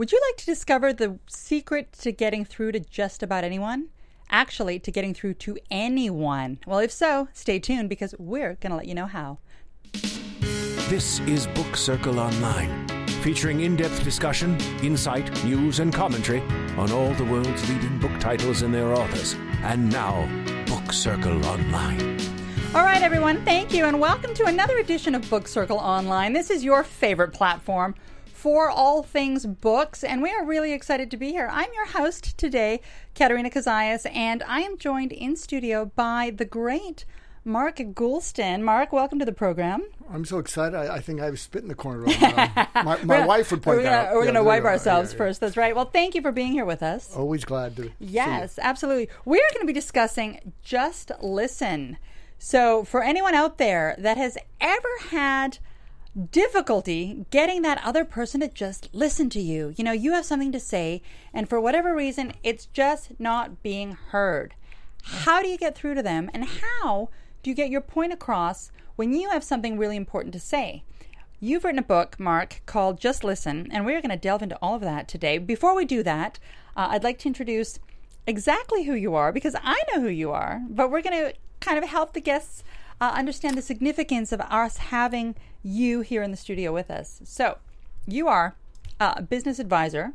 Would you like to discover the secret to getting through to just about anyone? Actually, to getting through to anyone. Well, if so, stay tuned because we're going to let you know how. This is Book Circle Online, featuring in depth discussion, insight, news, and commentary on all the world's leading book titles and their authors. And now, Book Circle Online. All right, everyone, thank you, and welcome to another edition of Book Circle Online. This is your favorite platform for all things books, and we are really excited to be here. I'm your host today, Katerina Kazayas, and I am joined in studio by the great Mark Goulston. Mark, welcome to the program. I'm so excited. I, I think I was spit in the corner. my, my wife would point we're gonna, out. We're Yeah, going to wipe ourselves Yeah, yeah. first. That's right. Well, thank you for being here with us. Always glad to. Yes, absolutely. We're going to be discussing Just Listen. So, for anyone out there that has ever had difficulty getting that other person to just listen to you, you know, you have something to say, and for whatever reason, it's just not being heard. How do you get through to them, and how do you get your point across when you have something really important to say? You've written a book, Mark, called Just Listen, and we're going to delve into all of that today. Before we do that, uh, I'd like to introduce exactly who you are because I know who you are, but we're going to kind of help the guests uh, understand the significance of us having you here in the studio with us. So, you are a business advisor,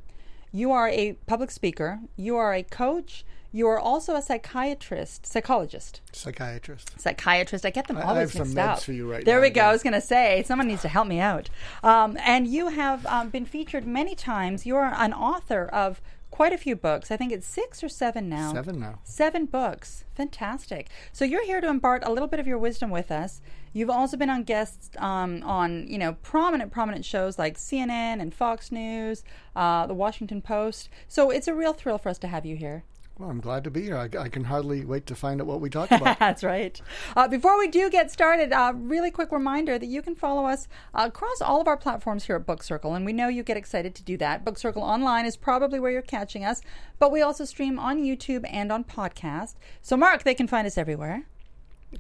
you are a public speaker, you are a coach, you are also a psychiatrist, psychologist Psychiatrist. psychiatrist. I get them I- I have some mixed meds up. for you right there now, we go. yeah. I was going to say someone needs to help me out. Um, and you have um, been featured many times. You are an author of quite a few books. I think it's six or seven now. Seven now. Seven books. Fantastic. So you're here to impart a little bit of your wisdom with us. You've also been on guests um, on you know prominent prominent shows like CNN and Fox News, uh, the Washington Post. So it's a real thrill for us to have you here. Well, I'm glad to be here. I, I can hardly wait to find out what we talk about. That's right. Uh, before we do get started, a uh, really quick reminder that you can follow us uh, across all of our platforms here at Book Circle, and we know you get excited to do that. Book Circle Online is probably where you're catching us, but we also stream on YouTube and on podcast. So, Mark, they can find us everywhere,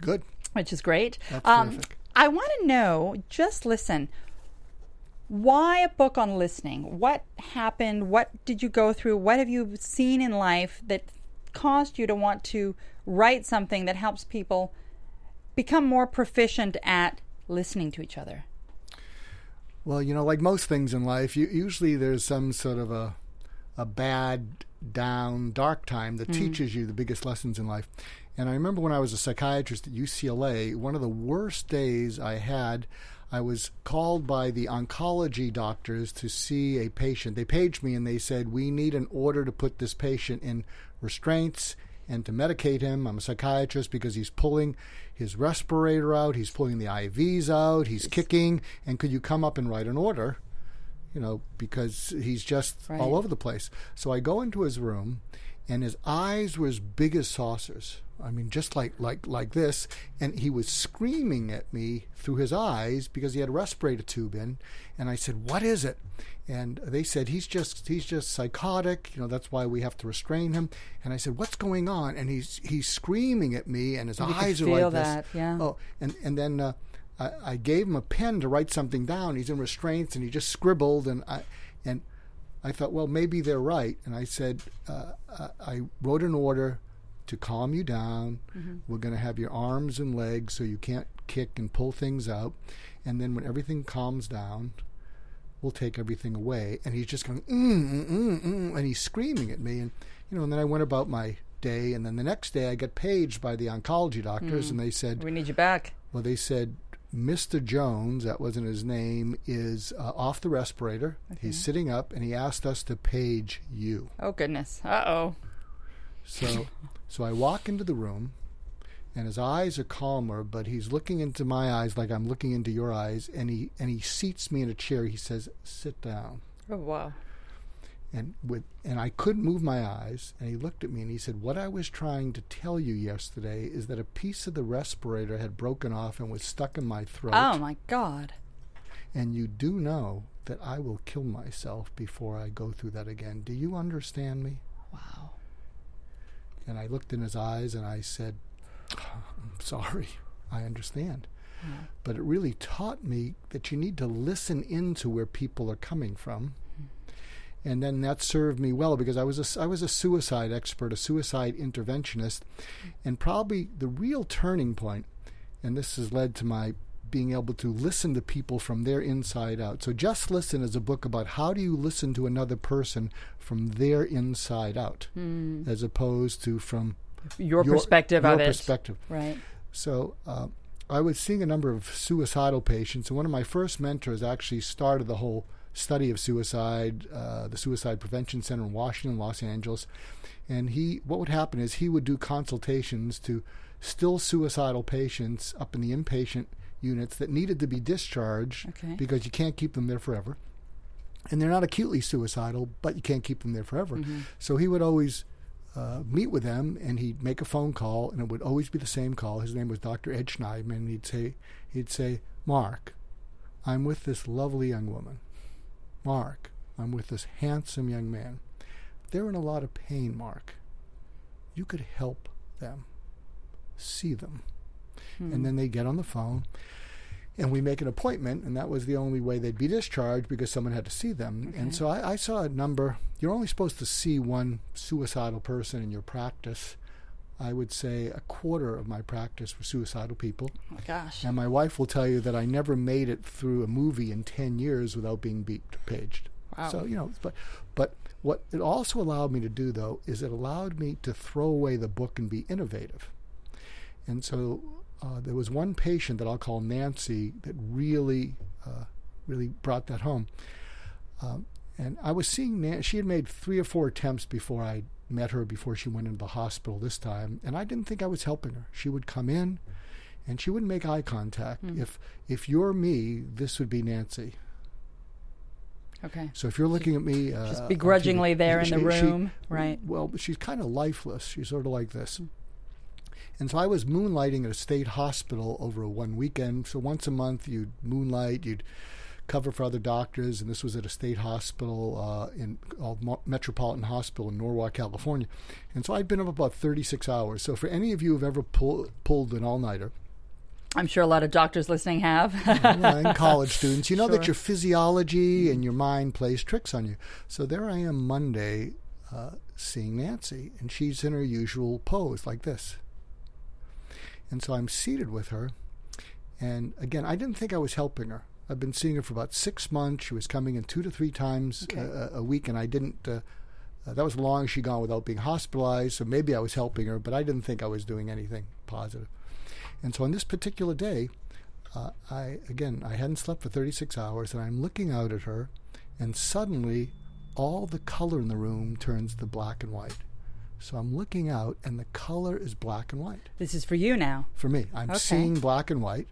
Good. which is great. That's Um, terrific. I want to know, just listen. Why a book on listening? What happened? What did you go through? What have you seen in life that caused you to want to write something that helps people become more proficient at listening to each other? Well, you know, like most things in life, you, usually there's some sort of a a bad, down, dark time that hmm. teaches you the biggest lessons in life. And I remember when I was a psychiatrist at UCLA, one of the worst days I had, I was called by the oncology doctors to see a patient. They paged me and they said, "We need an order to put this patient in restraints." And to medicate him, I'm a psychiatrist because he's pulling his respirator out, he's pulling the IVs out, he's kicking, and could you come up and write an order? you know, because he's just Right. all over the place. So I go into his room, and his eyes were as big as saucers. I mean, just like like like this, and he was screaming at me through his eyes because he had a respirator tube in. And I said, "What is it?" And they said, "He's just he's just psychotic. You know, that's why we have to restrain him." And I said, "What's going on?" And he's he's screaming at me, and his You eyes are like this. that, yeah. Oh, and and then uh, I, I gave him a pen to write something down. He's in restraints, and he just scribbled, and I and I thought, well, maybe they're right. And I said, uh, uh, I wrote an order to calm you down. We're going to have your arms and legs so you can't kick and pull things out, and then when everything calms down. We'll take everything away, and he's just going, mm, mm, mm, mm, and he's screaming at me, and you know. And then I went about my day, and then the next day I got paged by the oncology doctors, and they said, We need you back. well, they said Mr. Jones, that wasn't his name, is uh, off the respirator. He's sitting up, and he asked us to page you. Oh, goodness. Uh oh. So, so I walk into the room, and his eyes are calmer, but he's looking into my eyes like I'm looking into your eyes, and he and he seats me in a chair. He says, "Sit down." Oh, wow. And with and I couldn't move my eyes, and he looked at me and he said, "What I was trying to tell you yesterday is that a piece of the respirator had broken off and was stuck in my throat." Oh, my God. And you do know that I will kill myself before I go through that again. Do you understand me? Wow. And I looked in his eyes and I said, oh, I'm sorry. I understand. But it really taught me that you need to listen into where people are coming from. And then that served me well because I was a, I was a suicide expert, a suicide interventionist, and probably the real turning point, and this has led to my being able to listen to people from their inside out. So Just Listen is a book about how do you listen to another person from their inside out, Hmm. as opposed to from Your, perspective your of it. perspective. Right. So uh, I was seeing a number of suicidal patients, and one of my first mentors actually started the whole study of suicide, uh, the Suicide Prevention Center in Washington, Los Angeles. And he, what would happen is he would do consultations to still suicidal patients up in the inpatient units that needed to be discharged Okay. because you can't keep them there forever. And they're not acutely suicidal, but you can't keep them there forever. So he would always uh, meet with them, and he'd make a phone call, and it would always be the same call. His name was Dr. Ed Shneidman. And he'd say, he'd say, Mark, I'm with this lovely young woman. Mark, I'm with this handsome young man. They're in a lot of pain, Mark. You could help them. See them. And hmm. then they get on the phone and we make an appointment, and that was the only way they'd be discharged because someone had to see them. And so I, I saw a number. You're only supposed to see one suicidal person in your practice. I would say a quarter of my practice were suicidal people. Oh, gosh. And my wife will tell you that I never made it through a movie in 10 years without being beeped or paged. Wow. So, you know, but, but what it also allowed me to do, though, is it allowed me to throw away the book and be innovative. And so uh, there was one patient that I'll call Nancy that really, uh, really brought that home. Um, and I was seeing Nancy, she had made three or four attempts before I met her before she went into the hospital this time, and I didn't think I was helping her. She would come in, and she wouldn't make eye contact. If if you're me, this would be Nancy. Okay. So if you're looking at me, uh, Just begrudgingly TV, there in she- the she- room, right. Well, she's kind of lifeless. She's sort of like this. And so I was moonlighting at a state hospital over a one weekend. So once a month, you'd moonlight, you'd cover for other doctors, and this was at a state hospital uh, in called Metropolitan Hospital in Norwalk, California. And so I'd been up about 36 hours. So for any of you who've ever pull, pulled an all-nighter, I'm sure a lot of doctors listening have. yeah, and college students, you know Sure. that your physiology and your mind plays tricks on you. So there I am Monday uh, seeing Nancy, and she's in her usual pose like this. And so I'm seated with her, and again, I didn't think I was helping her. I've been seeing her for about six months. She was coming in two to three times Okay. a, a week, and I didn't. Uh, uh, that was long she gone without being hospitalized. So maybe I was helping her, but I didn't think I was doing anything positive. And so on this particular day, uh, I again I hadn't slept for 36 hours, and I'm looking out at her, and suddenly, all the color in the room turns to black and white. So I'm looking out, and the color is black and white this is for you now. for me. I'm Okay. seeing black and white,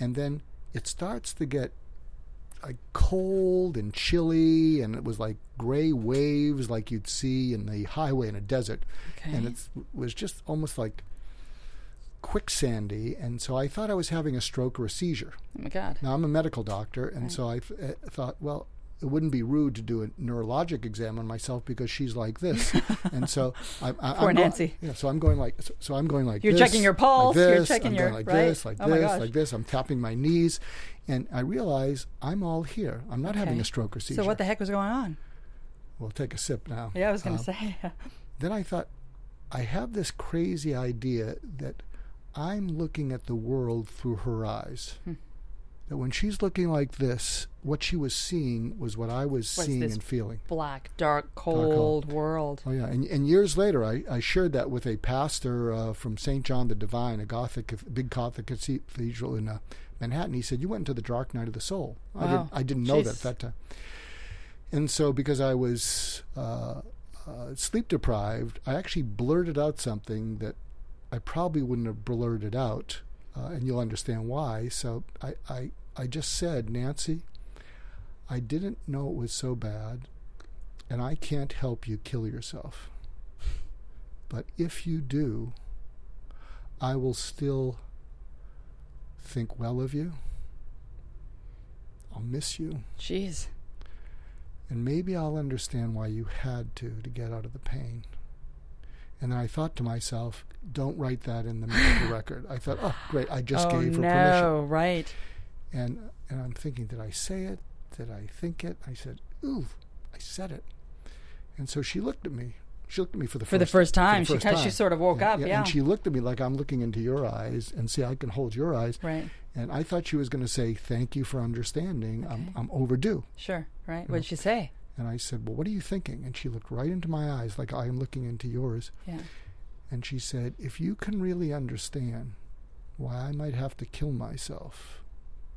and then it starts to get like cold and chilly, and it was like gray waves, like you'd see in the highway in a desert, and it was just almost like quicksandy. And so I thought I was having a stroke or a seizure. Oh my God. Now I'm a medical doctor, and so I th- uh, thought, well, it wouldn't be rude to do a neurologic exam on myself because she's like this, and so I, I, Poor I'm Nancy. yeah, so I'm going like, so, so I'm going like You're this, checking your pulse, like you're this, checking I'm your- going like right? this, like Oh this, like this. I'm tapping my knees, and I realize I'm all here. I'm not having a stroke or seizure. So what the heck was going on? We'll take a sip now. Yeah, I was going Um, to say. then I thought, I have this crazy idea that I'm looking at the world through her eyes. Hmm. That when she's looking like this, what she was seeing was what I was Was seeing and feeling. Black, dark, cold. cold world. Oh yeah, and, and years later, I, I shared that with a pastor uh, from St. John the Divine, a Gothic, big Gothic cathedral in uh, Manhattan. He said, "You went into the dark night of the soul." I Wow. didn't, I didn't know that Jeez. at that time. And so, because I was uh, uh, sleep deprived, I actually blurted out something that I probably wouldn't have blurted out, uh, and you'll understand why. So I, I, I just said, Nancy, I didn't know it was so bad, and I can't help you kill yourself. But if you do, I will still think well of you. I'll miss you. Jeez. And maybe I'll understand why you had to to get out of the pain. And then I thought to myself, don't write that in the medical record. I thought, oh, great, I just oh, gave her permission." Oh no, permission. right. And and I'm thinking, did I say it? Did I think it? I said, ooh, I said it. And so she looked at me. She looked at me for the For first the first time. for the She first kinda- she sort of woke up, yeah. And she looked at me like I'm looking into your eyes, and see, I can hold your eyes. Right. And I thought she was going to say, "Thank you for understanding. I'm I'm overdue." Sure. Right. What did she say? And I said, "Well, what are you thinking?" And she looked right into my eyes, like I am looking into yours. Yeah. And she said, If you can really understand why I might have to kill myself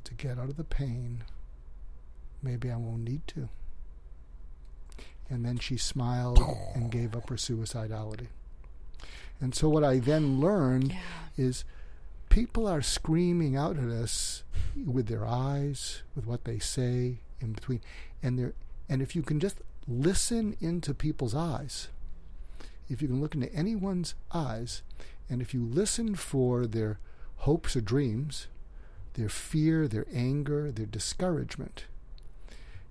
to get out of the pain, maybe I won't need to. And then she smiled and gave up her suicidality. And so, what I then learned is people are screaming out at us with their eyes, with what they say in between. And, they're, and if you can just listen into people's eyes, if you can look into anyone's eyes, and if you listen for their hopes or dreams, their fear, their anger, their discouragement,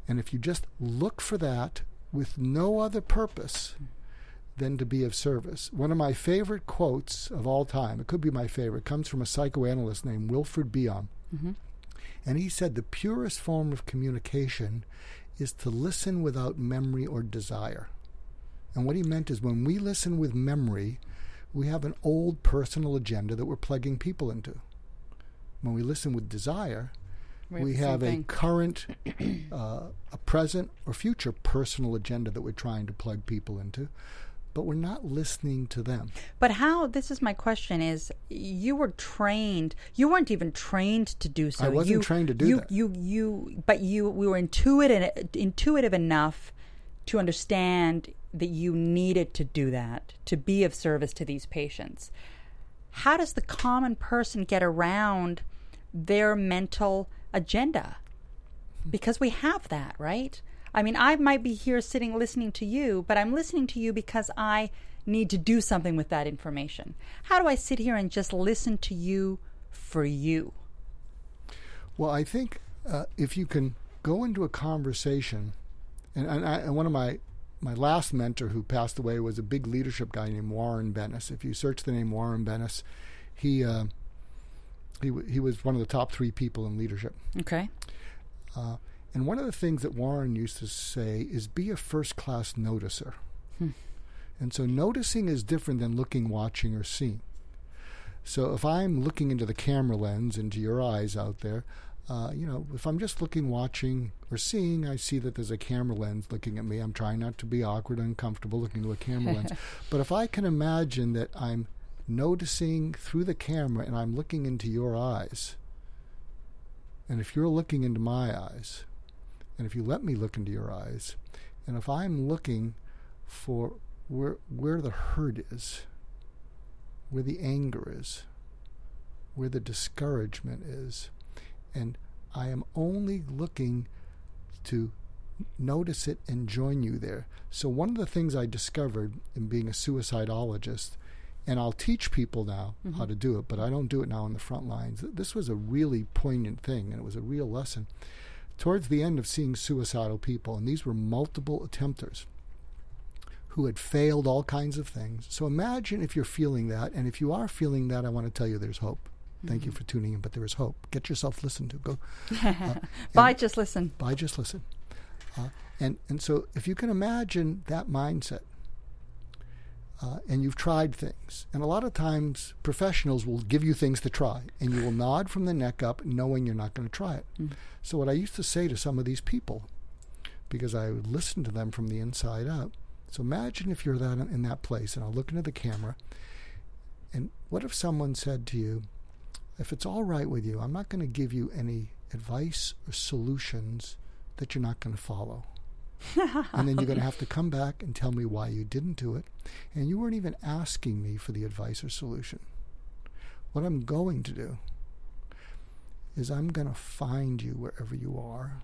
and if you just look for that with no other purpose than to be of service. One of my favorite quotes of all time, it could be my favorite, comes from a psychoanalyst named Wilfred Bion. Mm-hmm. And he said the purest form of communication is to listen without memory or desire. And what he meant is when we listen with memory, we have an old personal agenda that we're plugging people into. When we listen with desire, We we, have a current, uh, a present, or future personal agenda that we're trying to plug people into, but we're not listening to them. But how? This is my question: Is you were trained? You weren't even trained to do so. I wasn't you, trained to do you, that. You, you, but you, we were intuitive, intuitive enough to understand that you needed to do that to be of service to these patients. How does the common person get around their mental agenda? Because we have that, right? I mean, I might be here sitting listening to you, but I'm listening to you because I need to do something with that information. How do I sit here and just listen to you for you? Well, I think uh, if you can go into a conversation, and, and, I, and one of my my last mentor who passed away was a big leadership guy named Warren Bennis. If you search the name Warren Bennis, he uh, he w- he was one of the top three people in leadership. Okay. Uh, and one of the things that Warren used to say is be a first class noticer. And so noticing is different than looking, watching, or seeing. So if I'm looking into the camera lens, into your eyes out there, uh, you know, if I'm just looking, watching, or seeing, I see that there's a camera lens looking at me. I'm trying not to be awkward, and uncomfortable looking into a camera lens. But if I can imagine that I'm noticing through the camera and I'm looking into your eyes, and if you're looking into my eyes, and if you let me look into your eyes, and if I'm looking for where where the hurt is, where the anger is, where the discouragement is, and I am only looking to notice it and join you there. So one of the things I discovered in being a suicidologist and I'll teach people now mm-hmm. how to do it, but I don't do it now on the front lines. This was a really poignant thing, and it was a real lesson. Towards the end of seeing suicidal people, and these were multiple attempters who had failed all kinds of things. So imagine if you're feeling that, and if you are feeling that, I want to tell you there's hope. Thank you mm-hmm. for tuning in, but there is hope. Get yourself listened to. Go uh, Bye, just listen. by just listen. Uh, and and so if you can imagine that mindset, uh, and you've tried things, and a lot of times professionals will give you things to try, and you will nod from the neck up, knowing you're not going to try it. So what I used to say to some of these people, because I would listen to them from the inside out. So imagine if you're that in that place, and I'll look into the camera. And what if someone said to you, if it's all right with you, I'm not going to give you any advice or solutions that you're not going to follow. And then you're going to have to come back and tell me why you didn't do it. And you weren't even asking me for the advice or solution. What I'm going to do is I'm going to find you wherever you are.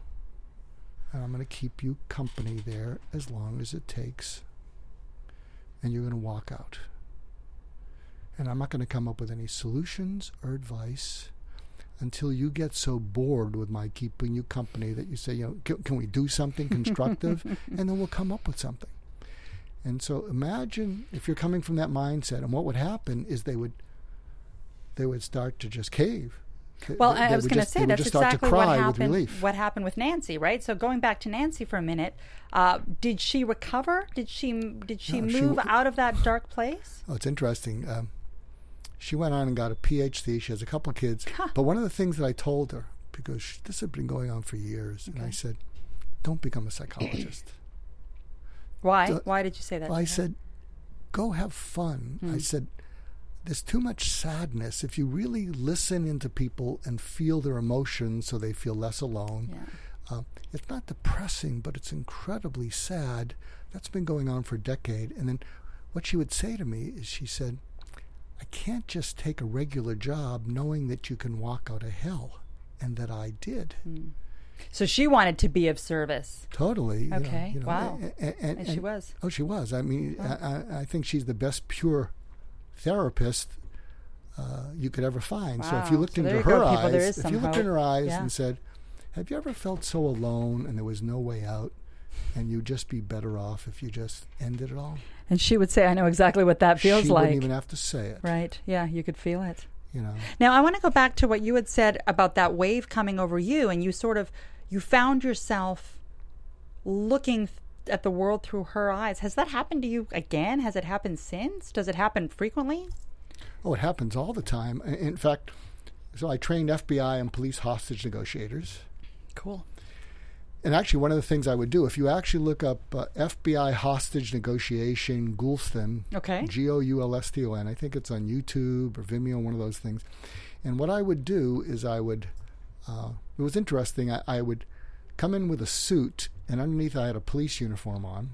And I'm going to keep you company there as long as it takes. And you're going to walk out. And I'm not going to come up with any solutions or advice until you get so bored with my keeping you company that you say, you know, can, can we do something constructive? and then we'll come up with something. And so imagine if you're coming from that mindset, and what would happen is they would they would start to just cave. Well, they- I they was going to say that's exactly what happened. What happened with Nancy, right? So going back to Nancy for a minute, uh, did she recover? Did she did she No, she move w- out of that dark place? Oh, it's interesting. Um, she went on and got a PhD. She has a couple of kids. But one of the things that I told her, because she, this had been going on for years, and I said, "Don't become a psychologist." Why? So- Why did you say that? Well, I said, go have fun. Hmm. I said, there's too much sadness. If you really listen into people and feel their emotions so they feel less alone, Yeah. uh, it's not depressing, but it's incredibly sad. That's been going on for a decade. And then what she would say to me is she said, I can't just take a regular job knowing that you can walk out of hell. And that I did. So she wanted to be of service, Totally. Okay, you know, wow. a- a- and- and she was. Oh, she was. I mean, I, I, I think she's the best pure therapist uh, you could ever find. So if you Wow. looked So into you her go, people. eyes, There is if you looked hope. in her eyes Yeah. and said, "Have you ever felt so alone and there was no way out, and you'd just be better off if you just ended it all?" And she would say, "I know exactly what that feels she like." wouldn't even have to say it. Right? Yeah, you could feel it. You know. Now, I want to go back to what you had said about that wave coming over you, and you sort of you found yourself looking at the world through her eyes. Has that happened to you again? Has it happened since? Does it happen frequently? Oh, it happens all the time. In fact, so I trained FBI and police hostage negotiators. Cool. And actually, one of the things I would do, if you actually look up uh, FBI hostage negotiation Goulston, Okay. G O U L S T O N, I think it's on YouTube or Vimeo, one of those things. And what I would do is I would, uh, it was interesting, I, I would come in with a suit, and underneath I had a police uniform on.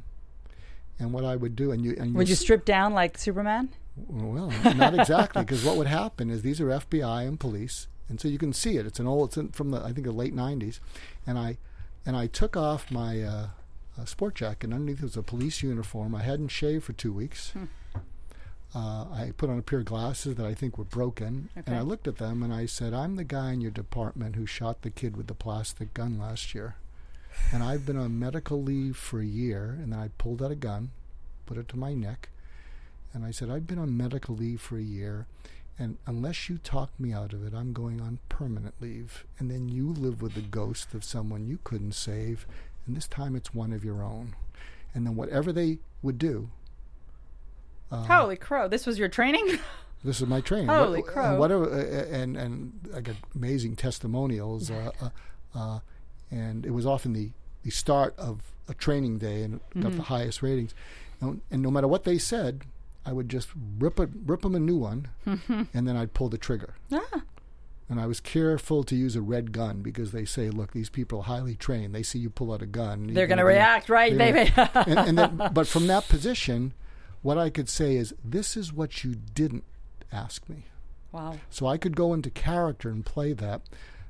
And what I would do, and you, and Would you strip down like Superman? well, not exactly, because what would happen is these are FBI and police, and so you can see it. It's an old, it's in, from the I think the late '90s, and I, and I took off my uh, uh, sport jacket. and Underneath was a police uniform. I hadn't shaved for two weeks. Uh, I put on a pair of glasses that I think were broken, and I looked at them and I said, "I'm the guy in your department who shot the kid with the plastic gun last year, and I've been on medical leave for a year." And then I pulled out a gun, put it to my neck, and I said, I've been on medical leave for a year, and unless you talk me out of it, I'm going on permanent leave. And then you live with the ghost of someone you couldn't save, and this time it's one of your own. And then whatever they would do, uh, Holy crow! This was your training. this is my training. Holy What- crow. And whatever, uh, and and I got amazing testimonials, uh, uh, uh, and it was often the the start of a training day, and got Mm-hmm. the highest ratings. And, and no matter what they said, I would just rip a rip them a new one, and then I'd pull the trigger. ah, And I was careful to use a red gun because they say, look, these people are highly trained. They see you pull out a gun. they're going to react, right, baby? and, and then, but from that position, what I could say is, this is what you didn't ask me. wow. So I could go into character and play that.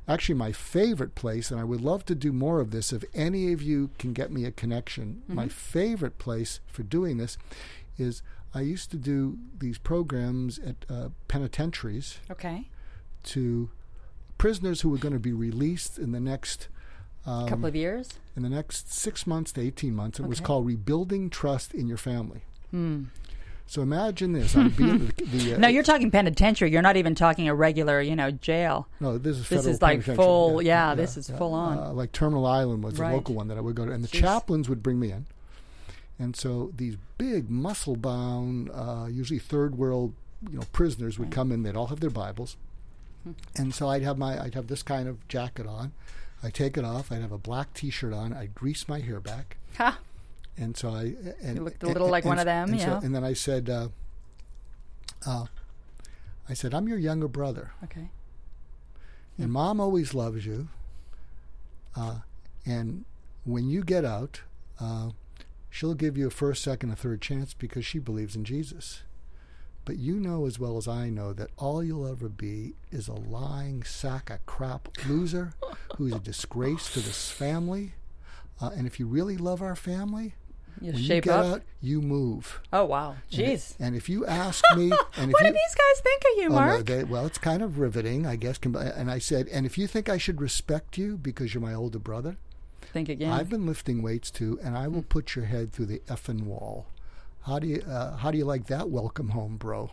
Actually, my favorite place, and I would love to do more of this if any of you can get me a connection. My favorite place for doing this is I used to do these programs at uh, penitentiaries Okay. to prisoners who were going to be released in the next um, couple of years. in the next six months to eighteen months. It was called rebuilding trust in your family. Hmm. So imagine this: I'd be in the, the uh, No, you're talking penitentiary. You're not even talking a regular, you know, jail. No, this is This is like full- yeah, this is full on. Uh, like Terminal Island was Right. the local one that I would go to, and the Jeez. chaplains would bring me in, and so these big muscle-bound, uh, usually third world, you know, prisoners would come in. They'd all have their Bibles, Hmm. and so I'd have my I'd have this kind of jacket on. I take it off. I'd have a black T-shirt on. I'd grease my hair back, Ha! and so I and You looked a little like one of them, and yeah. and then I said, uh, uh, I said, I'm your younger brother. Okay. And mom always loves you. Uh, and when you get out, uh, she'll give you a first, second, and third chance because she believes in Jesus. But you know as well as I know that all you'll ever be is a lying sack of crap loser who's a disgrace to this family. Uh, and if you really love our family, You when you shape get up. out, you move. Oh wow. Jeez. And if you ask me, and if What you, do these guys think of you, Oh, no, Mark? they, well, it's kind of riveting, I guess. And I said, and if you think I should respect you because you're my older brother, think again. I've been lifting weights too, and I will put your head through the effing wall. How do you uh, how do you like that? Welcome home, bro.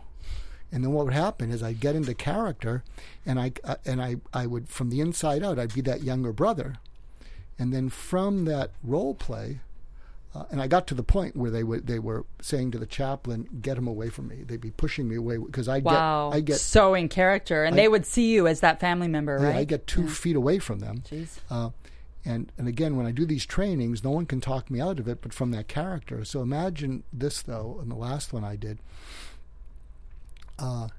And then what would happen is I'd get into character, and I uh, and I I would from the inside out I'd be that younger brother, and then from that role play, uh, and I got to the point where they would they were saying to the chaplain, "Get him away from me." They'd be pushing me away because I Wow. get I get so in character. And I- they would see you as that family member, yeah, right? I get two feet away from them. Jeez. Uh, and and again, when I do these trainings, no one can talk me out of it, but from that character. So imagine this though, in the last one I did. Uh,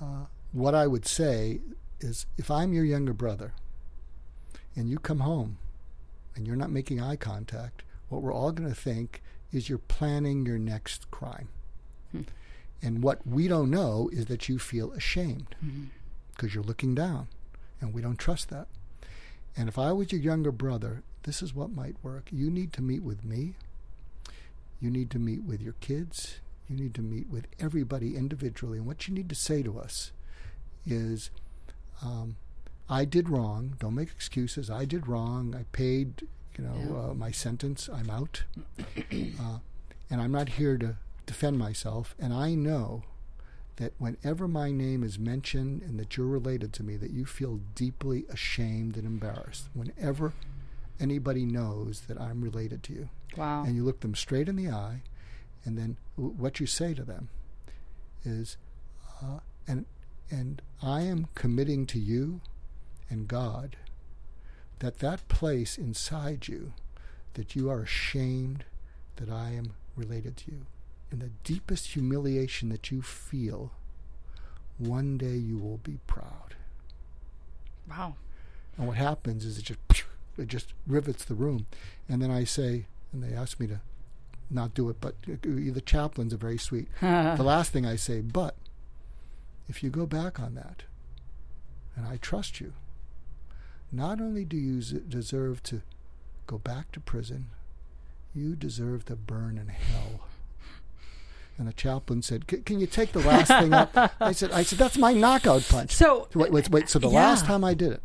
uh, what I would say is, if I'm your younger brother, and you come home, and you're not making eye contact, what we're all going to think is you're planning your next crime. And what we don't know is that you feel ashamed because you're looking down, and we don't trust that. And if I was your younger brother, this is what might work. You need to meet with me. You need to meet with your kids. You need to meet with everybody individually. And what you need to say to us is, um, I did wrong. Don't make excuses. I did wrong. I paid, you know, uh, my sentence. I'm out. uh, and I'm not here to defend myself. And I know that whenever my name is mentioned and that you're related to me, that you feel deeply ashamed and embarrassed. Whenever anybody knows that I'm related to you, Wow. and you look them straight in the eye, and then w- what you say to them is, uh, and and I am committing to you and God that that place inside you that you are ashamed that I am related to you. In the deepest humiliation that you feel, one day you will be proud. wow. And what happens is it just it just rivets the room. And then I say, and they ask me to not do it, but the chaplains are very sweet. the last thing I say, but if you go back on that, and I trust you, not only do you z- deserve to go back to prison, you deserve to burn in hell. And the chaplain said, "Can you take the last thing up?" I said, "I said that's my knockout punch." So, Wait, wait, wait. So the Yeah. last time I did it,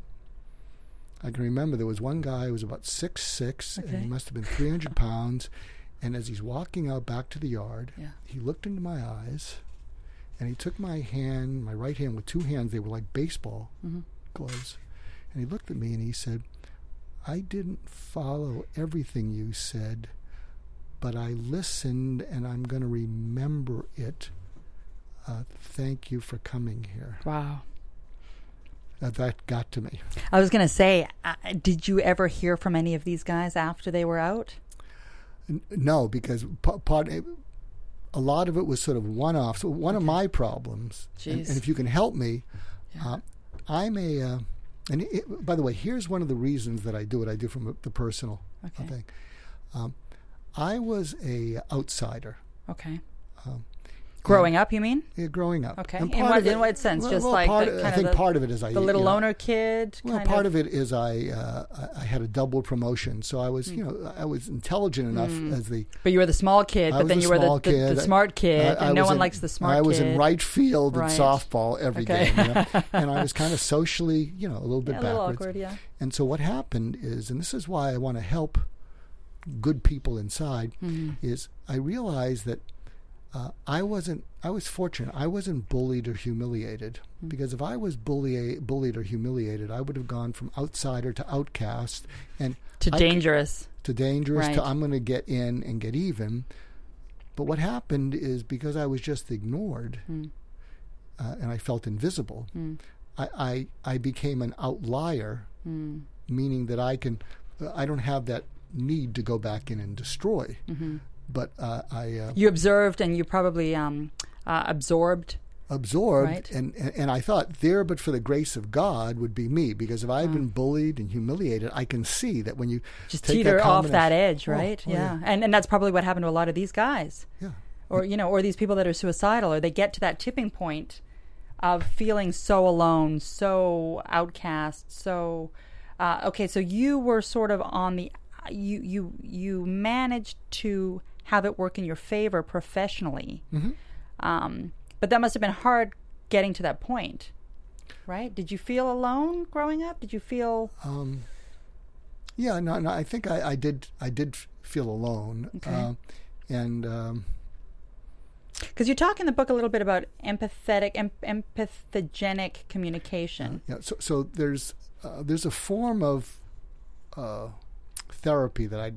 I can remember there was one guy who was about six six, and he must have been three hundred pounds. And as he's walking out back to the yard, Yeah. he looked into my eyes, and he took my hand, my right hand, with two hands. They were like baseball Mhm. gloves, and he looked at me and he said, "I didn't follow everything you said." But I listened, and I'm going to remember it. Uh, thank you for coming here. wow. Uh, that got to me. I was going to say, uh, did you ever hear from any of these guys after they were out? N- No, because part, a lot of it was sort of one-off. So one of my problems, and, and if you can help me, Yeah. uh, I'm a. Uh, and it, by the way, here's one of the reasons that I do what I do from the personal Okay. thing. Um, I was a outsider Okay. Um, Growing up, you mean? yeah, growing up. Okay. And In what- it- in what sense? well, Just well, like part the- of- I of think the- part of it is I The little you know, loner kid? Well, part of, it is I uh, I- I had a double promotion, so I was you know I was intelligent enough as the But you were the small kid, I but then a you were the, small the, the smart kid, I- and no one in- likes the smart kid. I was kid. in right field Right. in softball every Okay. game, you know? and I was kind of socially, you know, a little bit Yeah, a little backwards. awkward, yeah. And so what happened is, and this is why I want to help good people inside, Mm-hmm. is I realized that uh, I wasn't. I was fortunate. I wasn't bullied or humiliated Hmm. because if I was bully, bullied or humiliated, I would have gone from outsider to outcast and To I- dangerous. to dangerous Right. to I'm going to get in and get even. But what happened is because I was just ignored Mm. uh, and I felt invisible, Mm. I, I I became an outlier, Mm. meaning that I can I don't have that need to go back in and destroy. Mm-hmm. But uh, I uh, You observed and you probably um, uh, absorbed. absorbed Right. and, and I thought there but for the grace of God would be me because if I've been bullied and humiliated I can see that when you Just take teeter off that edge, Oh, right? oh, yeah. And and that's probably what happened to a lot of these guys. yeah Or you know, or these people that are suicidal, or they get to that tipping point of feeling so alone, so outcast, so uh, okay. So you were sort of on the you you you managed to have it work in your favor professionally, Mm-hmm. um, but that must have been hard getting to that point, right? Did you feel alone growing up? Did you feel Um, yeah, no, no. I think I, I did. I did feel alone, Okay. uh, and um, Because you talk in the book a little bit about empathetic, em- empathogenic communication. Yeah. So, so there's uh, there's a form of uh, therapy that I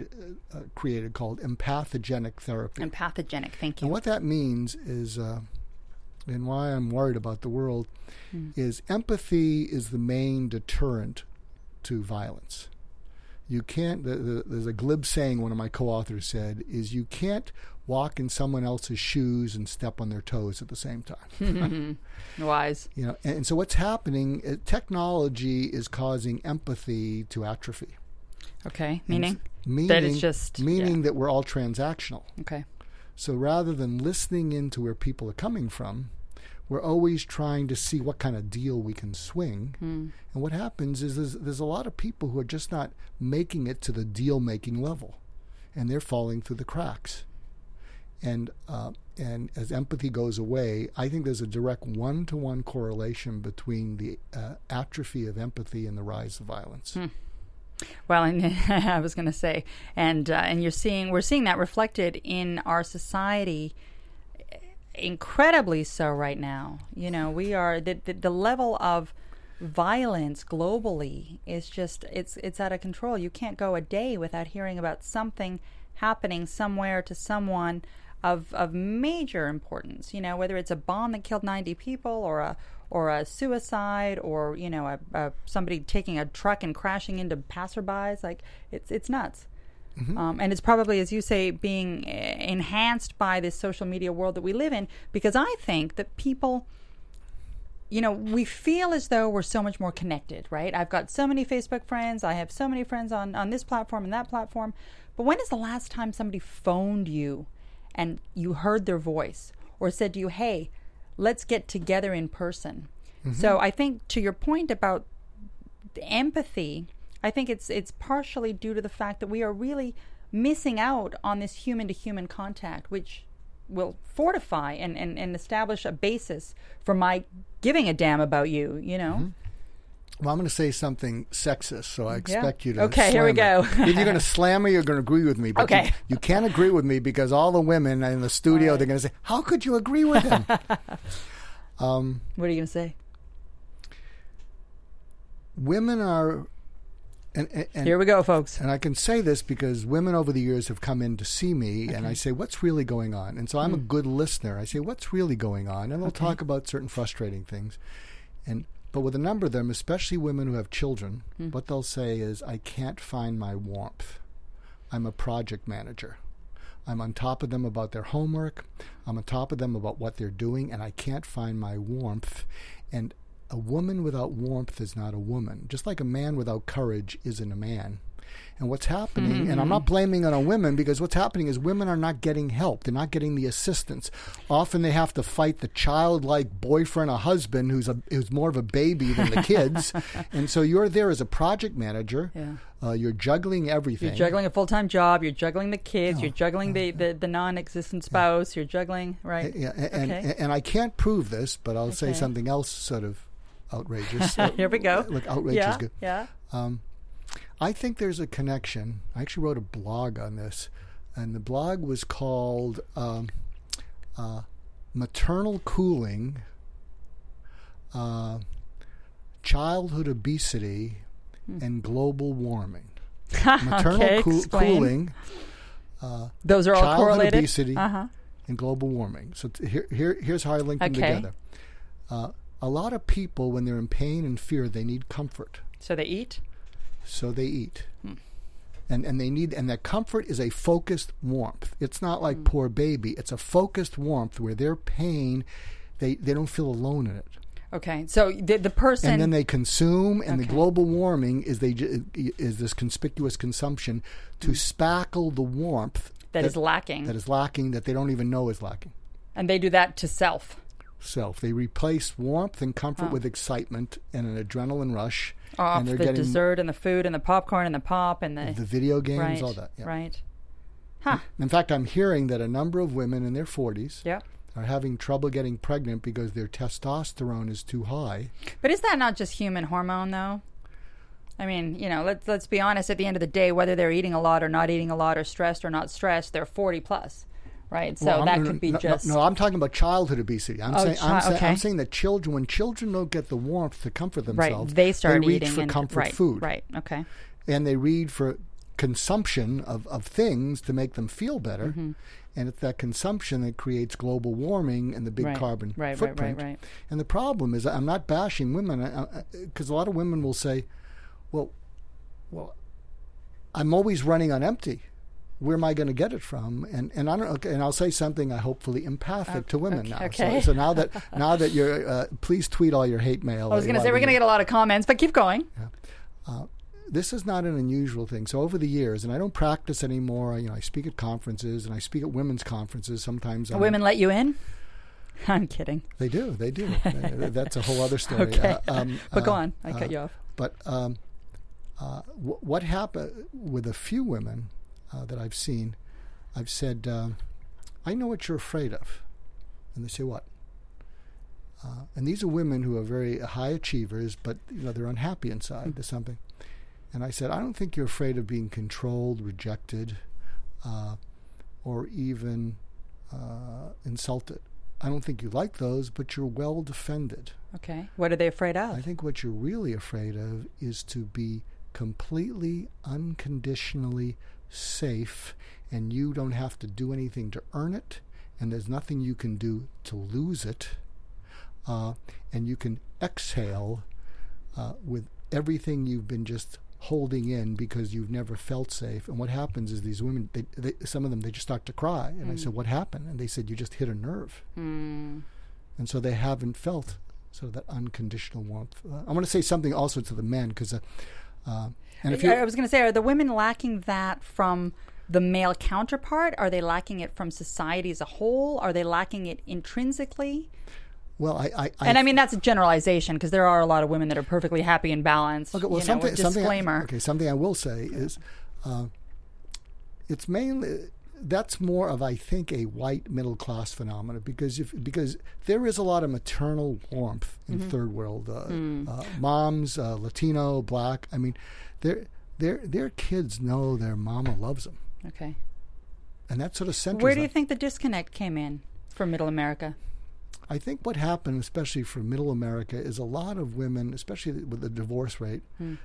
uh, created called empathogenic therapy. Empathogenic, thank you. And what that means is, uh, and why I'm worried about the world, is empathy is the main deterrent to violence. You can't. The, the, there's a glib saying one of my co-authors said is you can't walk in someone else's shoes and step on their toes at the same time. Wise. you know, and, and so what's happening? Uh, technology is causing empathy to atrophy. Okay. Meaning? Meaning That it's just- meaning yeah. that we're all transactional. Okay. So rather than listening into where people are coming from, we're always trying to see what kind of deal we can swing. And what happens is there's, there's a lot of people who are just not making it to the deal making level, and they're falling through the cracks. And uh, and as empathy goes away, I think there's a direct one to one correlation between the uh, atrophy of empathy and the rise of violence. Well, and I was going to say, and uh, and you're seeing we're seeing that reflected in our society, incredibly so right now. You know, we are the the, the level of violence globally is just it's it's out of control. You can't go a day without hearing about something happening somewhere to someone of of major importance. You know, whether it's a bomb that killed 90 people or a or a suicide or you know a, a somebody taking a truck and crashing into passerbys like it's it's nuts. Um, and it's probably as you say being uh, enhanced by this social media world that we live in because i think that people you know we feel as though we're so much more connected right? I've got so many facebook friends i have so many friends on on this platform and that platform. But when is the last time somebody phoned you and you heard their voice or said to you hey let's get together in person. Mm-hmm. So i think to your point about empathy i think it's it's partially due to the fact that we are really missing out on this human to human contact which will fortify and, and, and establish a basis for my giving a damn about you you know mm-hmm. Well, I'm going to say something sexist, so I expect you to. Okay, here we go. Either you're going to slam me you're going to agree with me. But Okay. you, you can't agree with me because all the women in the studio, they're going to say, How could you agree with him? Um, what are you going to say women are. And, and, and, here we go folks and I can say this because women over the years have come in to see me, and I say, "What's really going on?" And so I'm a hmm. good listener. I say, "What's really going on?" And they'll talk about certain frustrating things, and but with a number of them, especially women who have children, hmm. what they'll say is, "I can't find my warmth. I'm a project manager. I'm on top of them about their homework. I'm on top of them about what they're doing, and I can't find my warmth." And a woman without warmth is not a woman, just like a man without courage isn't a man. And what's happening, and I'm not blaming it on women because what's happening is women are not getting help. They're not getting the assistance. Often they have to fight the childlike boyfriend or husband who's a who's more of a baby than the kids. and so you're there as a project manager. Yeah. Uh, you're juggling everything. You're juggling a full time job. You're juggling the kids. You're juggling the, the, the non existent spouse. You're juggling, right? Yeah, and, Okay. and I can't prove this, but I'll say something else sort of outrageous. Here we go. Look, outrageous yeah, is good. Yeah. I think there's a connection. I actually wrote a blog on this, and the blog was called um, uh, "Maternal Cooling, uh, Childhood Obesity, and Global Warming." Maternal Hmm. okay, coo- cooling, Those are all childhood correlated. obesity, Uh huh. and global warming. So t- here, here, here's how I link them together. Uh, a lot of people, when they're in pain and fear, they need comfort. So they eat. So they eat. Hmm. And and they need and that comfort is a focused warmth. It's not like poor baby. It's a focused warmth where their pain they, they don't feel alone in it. Okay. So the, the person. And then they consume and the global warming is they is this conspicuous consumption to spackle the warmth Hmm. that is lacking. that is lacking that they don't even know is lacking. and they do that to self. Self. They replace warmth and comfort oh. with excitement and an adrenaline rush. Off and they're the getting dessert and the food and the popcorn and the pop and the. the video games, right. all that. Yeah. Right. Huh. In fact, I'm hearing that a number of women in their 40s Yep. are having trouble getting pregnant because their testosterone is too high. But is that not just human hormone, though? I mean, you know, let's let's be honest. At the end of the day, whether they're eating a lot or not eating a lot, or stressed or not stressed, they're forty plus, right? So Well, I'm- that no, could be no, just No, no, I'm talking about childhood obesity. I'm Oh, saying, I'm, chi- saying okay. I'm saying that children, when children don't get the warmth to comfort themselves, right. They start they reach eating for and comfort right, food, Right. Okay. and they read for consumption of, of things to make them feel better. Mm-hmm. And it's that consumption that creates global warming and the big Right, carbon right, right, footprint. right, right. And the problem is, I'm not bashing women because a lot of women will say, "Well, well, I'm always running on empty. Where am I going to get it from?" And and I don't. Okay, and I'll say something I hopefully empathic to women now. okay. So, so now that now that you're, uh, please tweet all your hate mail. I was going to say we're going to get a lot of comments, but keep going. This is not an unusual thing. So over the years, and I don't practice anymore. You know, I speak at conferences and I speak at women's conferences. Sometimes I'm- Women let you in? I'm kidding. They do. They do. Uh, That's a whole other story. Okay. Uh, um, But go uh, on. I cut you off. But um, uh, w- what happened with a few women uh, that I've seen, I've said, um, I know what you're afraid of. And they say, what? Uh, and these are women who are very high achievers, but you know they're unhappy inside. There's something. And I said, I don't think you're afraid of being controlled, rejected, uh, or even uh, insulted. I don't think you like those, but you're well defended. Okay. What are they afraid of? I think what you're really afraid of is to be completely unconditionally safe and you don't have to do anything to earn it and there's nothing you can do to lose it uh, and you can exhale uh, with everything you've been just holding in because you've never felt safe. And what happens is these women they, they, some of them they just start to cry. And i said what happened? And they said you just hit a nerve. Mm. and so they haven't felt sort of that unconditional warmth. Uh, I want to say something also to the men because, uh, and if you I was going to say, are the women lacking that from the male counterpart? Are they lacking it from society as a whole? Are they lacking it intrinsically? well, I, I, I and I mean that's a generalization because there are a lot of women that are perfectly happy and balanced. Okay, well, you know, something, something. disclaimer. okay, something I will say is, uh, it's mainly that's more of I think a white middle class phenomenon because if because there is a lot of maternal warmth in Mm-hmm. third world uh, Hmm. uh, moms, uh, Latino, black. I mean, their their their kids know their mama loves them, Okay. and that sort of centers. Where do you think the disconnect came in for Middle America? I think what happened, especially for middle America, is a lot of women, especially with the divorce rate,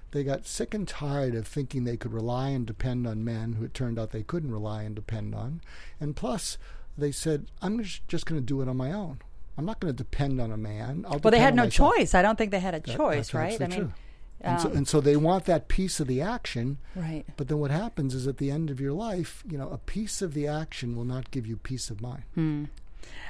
they got sick and tired of thinking they could rely and depend on men who it turned out they couldn't rely and depend on. And plus, they said, I'm just, going to do it on my own. I'm not going to depend on a man. I'll Well, they had no myself." choice. I don't think they had a That- choice, right? I mean, um, and, so, and so they want that piece of the action. right. But then what happens is at the end of your life, you know, a piece of the action will not give you peace of mind. Hmm.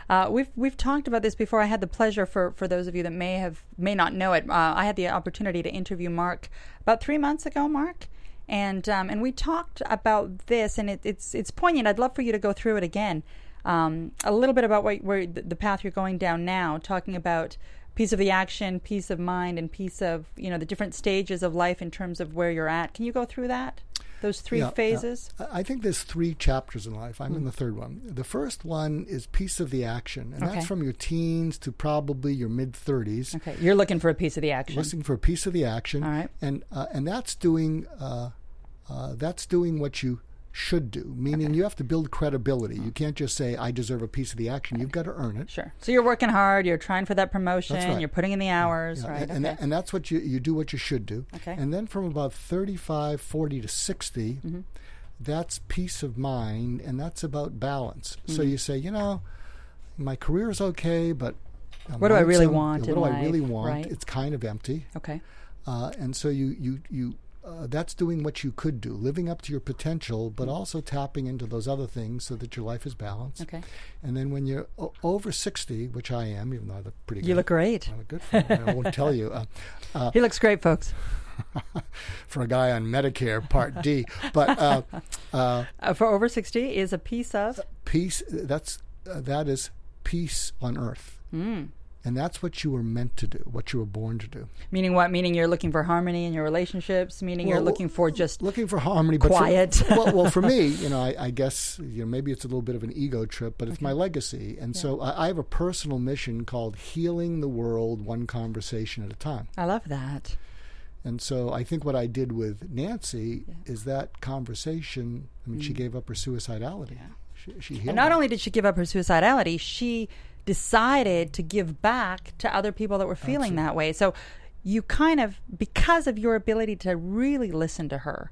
Uh, we've we've talked about this before. I had the pleasure for, for those of you that may have may not know it. Uh, I had the opportunity to interview Mark about three months ago, Mark, and um, and we talked about this, and it, it's it's poignant. I'd love for you to go through it again, um, a little bit about what, where the path you're going down now, talking about piece of the action, peace of mind, and piece of you know the different stages of life in terms of where you're at. Can you go through that? Those three Yeah, yeah. phases. I I think there's three chapters in life. I'm in the third one. The first one is piece of the action, and Okay. that's from your teens to probably your mid 30s. Okay, you're looking for a piece of the action. Looking for a piece of the action, All right. and uh, and that's doing uh, uh, that's doing what you should do. Meaning you have to build credibility. You can't just say I deserve a piece of the action. You've got to earn it. Sure. So you're working hard. You're trying for that promotion. Right. You're putting in the hours, Yeah, right? and, and, okay. that, and that's what you you do what you should do. Okay. And then from about 35, 40 to 60, Mm-hmm. that's peace of mind and that's about balance. So Mm-hmm. you say, you know, my career is okay, but What do I really want What do I really want? right? It's kind of empty. okay. Uh, and so you you you uh, that's doing what you could do, living up to your potential, but also tapping into those other things so that your life is balanced. Okay. And then when you're o- over 60, which I am, even though I look pretty good. You look great. I look good. I won't tell you. Uh, uh, He looks great, folks. for a guy on Medicare Part D. But uh, uh, Uh, for over 60 is a piece of. peace. That's uh, that is peace on earth, Mm. And that's what you were meant to do. What you were born to do. Meaning what? Meaning you're looking for harmony in your relationships. Meaning you're looking for just. Looking for harmony, but for- Quiet. well, well, for me, you know, I, I guess you know maybe it's a little bit of an ego trip, but it's my legacy, and so I, I have a personal mission called healing the world one conversation at a time. I love that. And so I think what I did with Nancy is that conversation. I mean, she Mm. gave up her suicidality, She, she healed And not only did she give up her suicidality, she decided to give back to other people that were feeling that way. So you kind of, because of your ability to really listen to her,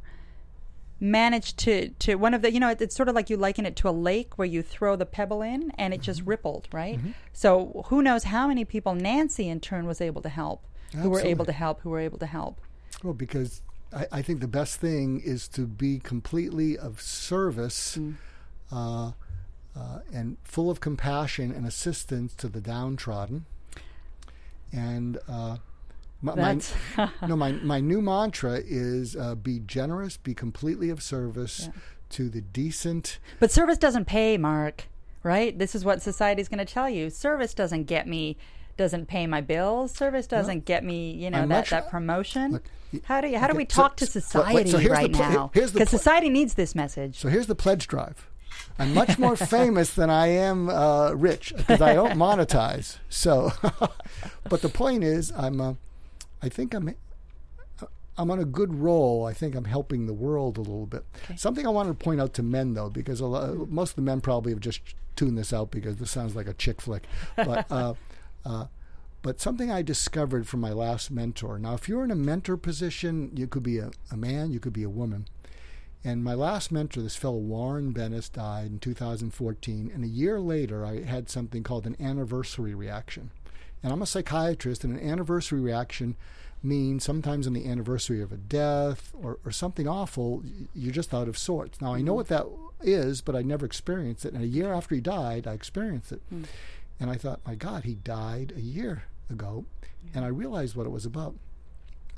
managed to, to one of the, you know, it, it's sort of like you liken it to a lake where you throw the pebble in and it just Mm-hmm. rippled, right? So who knows how many people Nancy in turn was able to help, who were able to help, who were able to help. Well, because I, I think the best thing is to be completely of service Mm. uh, uh, and full of compassion and assistance to the downtrodden. And uh, my, my, no, my, my new mantra is uh, be generous, be completely of service to the decent. But service doesn't pay, Mark, right? This is what society's going to tell you. Service doesn't get me, doesn't pay my bills. Service doesn't get me, you know, I'm that, that promotion. Look, how do you, how do okay, we so- talk to so- wait, society so here's the right pl- now? Because pl- society needs this message. So here's the pledge drive. I'm much more famous than I am uh, rich because I don't monetize. So, but the point is, I'm. Uh, I think I'm. I'm on a good roll. I think I'm helping the world a little bit. Something I wanted to point out to men, though, because a lot, most of the men probably have just tuned this out because this sounds like a chick flick. But, uh, uh, but something I discovered from my last mentor. Now, if you're in a mentor position, you could be a, a man, you could be a woman. And my last mentor, this fellow Warren Bennis, died in 2014. And a year later, I had something called an anniversary reaction. And I'm a psychiatrist, and an anniversary reaction means sometimes on the anniversary of a death or, or something awful, you're just out of sorts. Now, I know mm-hmm. what that is, but I never experienced it. And a year after he died, I experienced it. Mm. And I thought, my God, he died a year ago. And I realized what it was about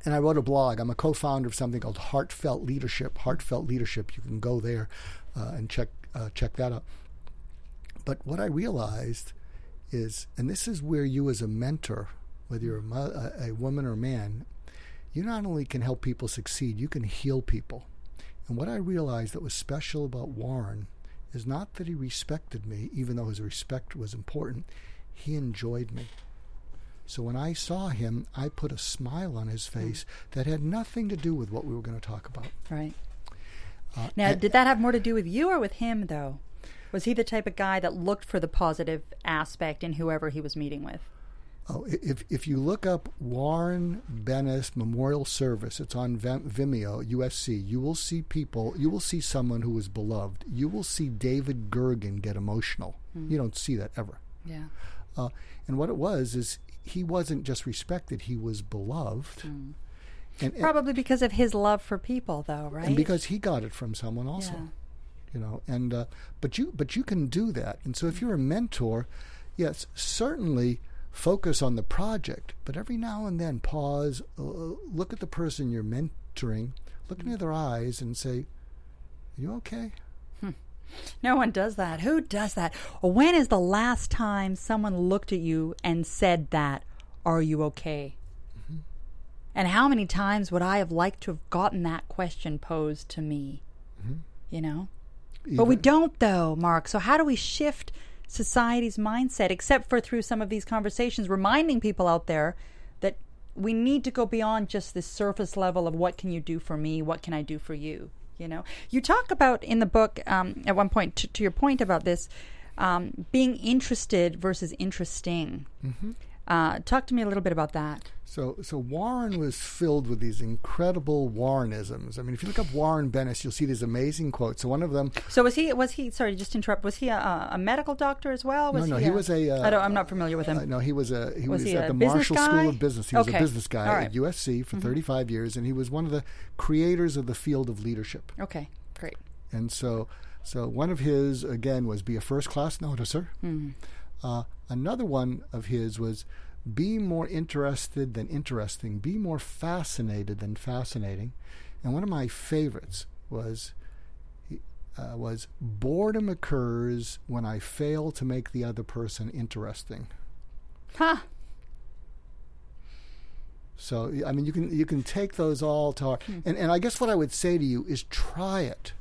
and I wrote a blog. I'm a co-founder of something called Heartfelt Leadership. Heartfelt Leadership. You can go there uh, and check uh, check that out. But what I realized is, and this is where you, as a mentor, whether you're a, mo- a woman or a man, you not only can help people succeed, you can heal people. And what I realized that was special about Warren is not that he respected me, even though his respect was important. He enjoyed me. So when I saw him, I put a smile on his face that had nothing to do with what we were going to talk about. Right. Uh, Now, and- did that have more to do with you or with him, though? Was he the type of guy that looked for the positive aspect in whoever he was meeting with? Oh, if if you look up Warren Bennis Memorial Service, it's on Vimeo, USC. You will see people. You will see someone who was beloved. You will see David Gergen get emotional. You don't see that ever. Yeah. Uh, and what it was is he wasn't just respected; he was beloved. And, and- Probably because of his love for people, though, right? and because he got it from someone also. Yeah. you know and uh, but you but you can do that and so if you're a mentor yes certainly focus on the project but every now and then pause uh, look at the person you're mentoring look into their eyes and say are you okay No one does that. Who does that? When is the last time someone looked at you and said that? Are you okay? Mm-hmm. And how many times would I have liked to have gotten that question posed to me? Mm-hmm. You know? But we don't, though, Mark. So, how do we shift society's mindset, except for through some of these conversations, reminding people out there that we need to go beyond just this surface level of what can you do for me? What can I do for you? You know, you talk about in the book um, at one point, to, to your point about this, um, being interested versus interesting. Uh, talk to me a little bit about that. So, so Warren was filled with these incredible Warrenisms. I mean, if you look up Warren Bennis, you'll see these amazing quotes. So, one of them, So was he? Was he? Sorry, just interrupt. Was he a, a medical doctor as well? Was no, he, he was a, uh, I don't, I'm not familiar with him. Uh, no, he was a he Was was, he at a the Marshall guy? School of Business. He was Okay. a business guy at right. Mm-hmm. USC for 35 years, and he was one of the creators of the field of leadership. okay, great. And so, so one of his again was be a first class noticer. Mm-hmm. Uh, another one of his was be more interested than interesting, be more fascinated than fascinating. And one of my favorites was uh, was boredom occurs when I fail to make the other person interesting. Huh. So I mean, you can you can take those all to heart, Hmm. and and I guess what I would say to you is try it.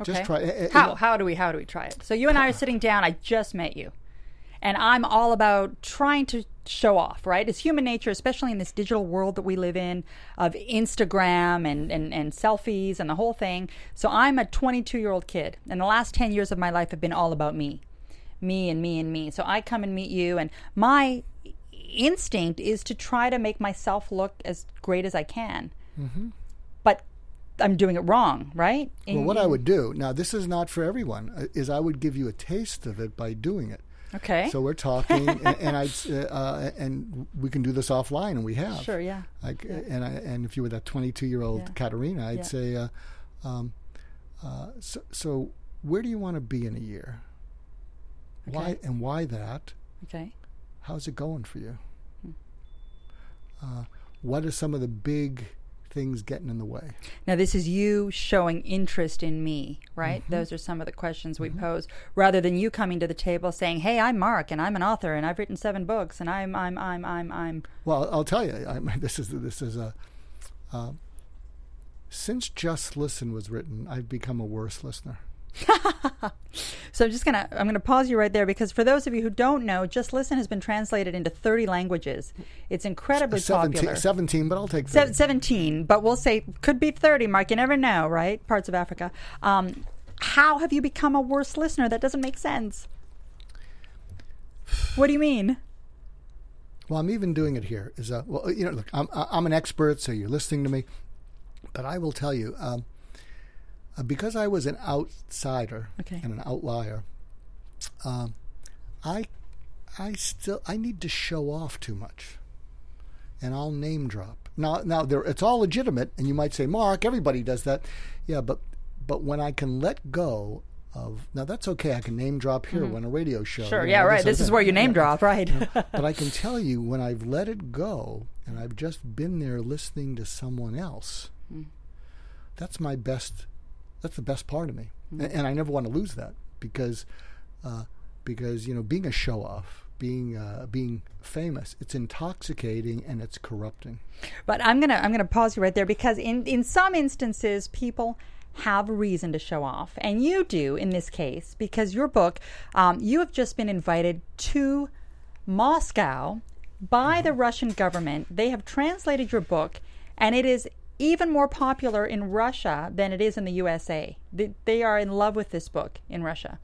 Okay. Just try. you How how do we how do we try it? So you and I are sitting down. I just met you, And I'm all about trying to show off, right? It's human nature, especially in this digital world that we live in of Instagram and, and, and selfies and the whole thing. So I'm a 22 year old kid, and the last 10 years of my life have been all about me, me and me and me. So I come and meet you, and my instinct is to try to make myself look as great as I can. Mm-hmm. But I'm doing it wrong, right? Well, what I would do now, this is not for everyone, uh, is I would give you a taste of it by doing it. Okay. So we're talking, and, and I uh, and we can do this offline, and we have. Sure, yeah. Like, and I, and if you were that 22 year old Yeah. Katerina, I'd Yeah. say, uh, um, uh, so, so where do you want to be in a year? Why and why that? okay. How's it going for you? Hmm. Uh, what are some of the big things getting in the way? Now, this is you showing interest in me, right? Mm-hmm. Those are some of the questions we pose, rather than you coming to the table saying, "Hey, I'm Mark, and I'm an author, and I've written seven books, and I'm, I'm, I'm, I'm, I'm." Well, I'll tell you. I, this is this is a. Uh, since Just Listen was written, I've become a worse listener. So I'm just gonna, I'm gonna pause you right there because for those of you who don't know, Just Listen has been translated into 30 languages. It's incredibly 17, popular. 17, but I'll take Se- 30. 17, but we'll say could be 30, Mark. You never know, right? Parts of Africa. Um, how have you become a worse listener? That doesn't make sense. What do you mean? Well, I'm even doing it here. Is uh, well, you know, look, I'm I'm an expert, so you're listening to me, but I will tell you, um, uh, because I was an outsider Okay. and an outlier, um, I I still I need to show off too much, and I'll name drop. Now, now there, it's all legitimate, and you might say, Mark, everybody does that, yeah, but but when I can let go of now, that's okay. I can name drop here when a radio show. Mm-hmm. Sure, yeah, right. This is where you name Yeah. drop, right? but I can tell you when I've let it go and I've just been there listening to someone else, that's my best. That's the best part of me, A- and, I never want to lose that because, uh, because you know, being a show off, being uh, being famous, it's intoxicating and it's corrupting. But I'm gonna I'm gonna pause you right there because in in some instances people have a reason to show off, and you do in this case because your book, um, you have just been invited to Moscow by the Russian government. They have translated your book, and it is even more popular in Russia than it is in the USA. They, they are in love with this book in Russia.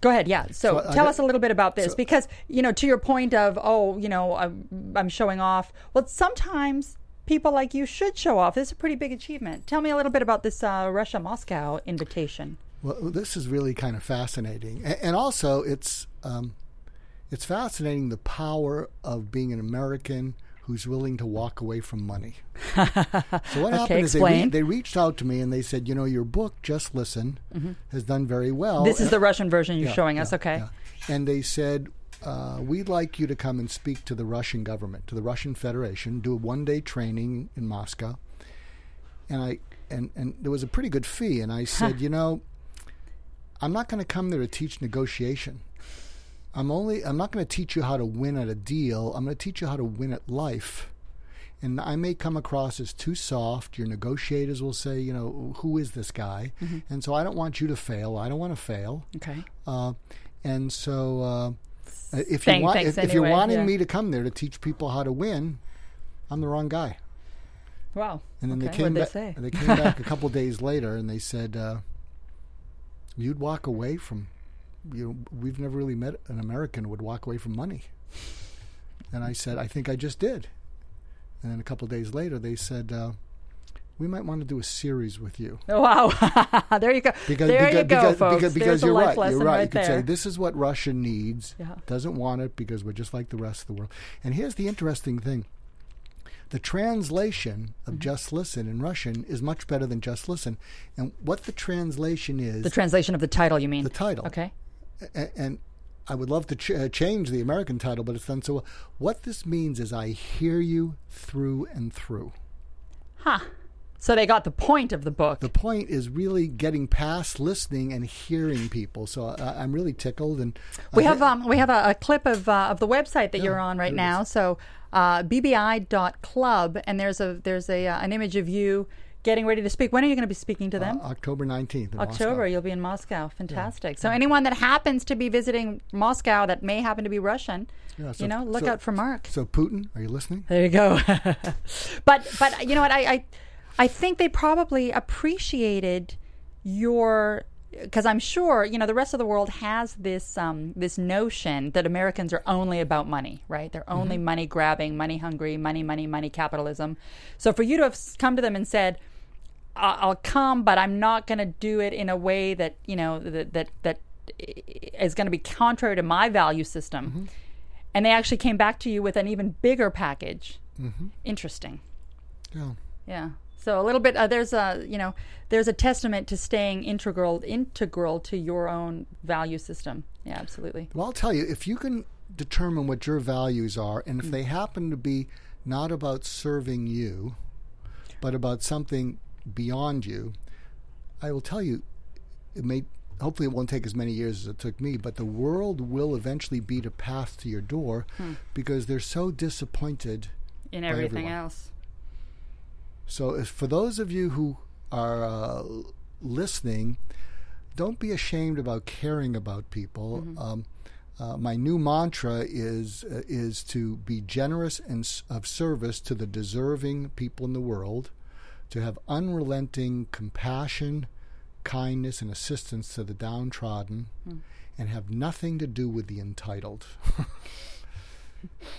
Go ahead, yeah. So, So tell got- us a little bit about this so- because you know, to your point of oh, you know, I'm, I'm showing off. Well, sometimes people like you should show off. This is a pretty big achievement. Tell me a little bit about this uh, Russia Moscow invitation. Well, this is really kind of fascinating, and, and also it's um, it's fascinating the power of being an American who's willing to walk away from money. so what happened is they, re- they reached out to me and they said, you know, your book, Just Listen, has done very well. this is the Russian version you're Yeah, showing us. Okay. yeah. And they said, uh, we'd like you to come and speak to the Russian government, to the Russian Federation, do a one day training in Moscow. And I and, and there was a pretty good fee. And I said, you know, I'm not going to come there to teach negotiation. I'm only I'm not going to teach you how to win at a deal. I'm going to teach you how to win at life. And I may come across as too soft. Your negotiators will say, you know, who is this guy? Mm-hmm. And so I don't want you to fail. I don't want to fail. Okay. Uh, and so, uh, if Thank- you want, if, if you're wanting yeah. me to come there to teach people how to win, I'm the wrong guy. Wow. And then okay. they came back. they say? They came back a couple days later, and they said, uh, "You'd walk away from, you know, we've never really met an American who would walk away from money." And I said, "I think I just did." And then a couple days later, they said, uh, "We might want to do a series with you." Oh, wow. there you go. Because, there because, you go, because, folks. because, because you're right. You're right. right you could there. say this is what Russia needs. Yeah. Doesn't want it because we're just like the rest of the world. And here's the interesting thing. The translation of Mm-hmm. just listen in Russian is much better than just listen. And what the translation is, the translation of the title, you mean? the title. Okay. And I would love to ch- uh, change the American title, but it's done so well. What this means is I hear you through and through. Huh. So they got the point of the book. The point is really getting past listening and hearing people. So I, I'm really tickled. And We have um we have a, a clip of uh, of the website that Yeah, you're on right now. So uh, bbi.club, and there's a there's a uh, an image of you getting ready to speak. When are you going to be speaking to them? Uh, October 19th. in October, Moscow. you'll be in Moscow. Fantastic. So anyone that happens to be visiting Moscow that may happen to be Russian, Yeah, so- you know, look so- out for Mark. So, Putin, are you listening? There you go. but but you know what? I I, I think they probably appreciated your because I'm sure you know the rest of the world has this um, this notion that Americans are only about money, right? They're only money grabbing, money hungry, money, money, money, capitalism. So for you to have come to them and said, "I- "I'll come, but I'm not going to do it in a way that you know that that that is going to be contrary to my value system," and they actually came back to you with an even bigger package. Interesting. Yeah. Yeah. So a little bit. Uh, there's a you know there's a testament to staying integral integral to your own value system. Yeah, absolutely. Well, I'll tell you, if you can determine what your values are, and if Mm. they happen to be not about serving you, but about something beyond you, I will tell you, it may. Hopefully, it won't take as many years as it took me, but the world will eventually beat a path to your door Hmm. because they're so disappointed In everything else. So, if, for those of you who are uh, listening, don't be ashamed about caring about people. Um, uh, my new mantra is uh, is to be generous and s- of service to the deserving people in the world, to have unrelenting compassion, kindness, and assistance to the downtrodden, and have nothing to do with the entitled.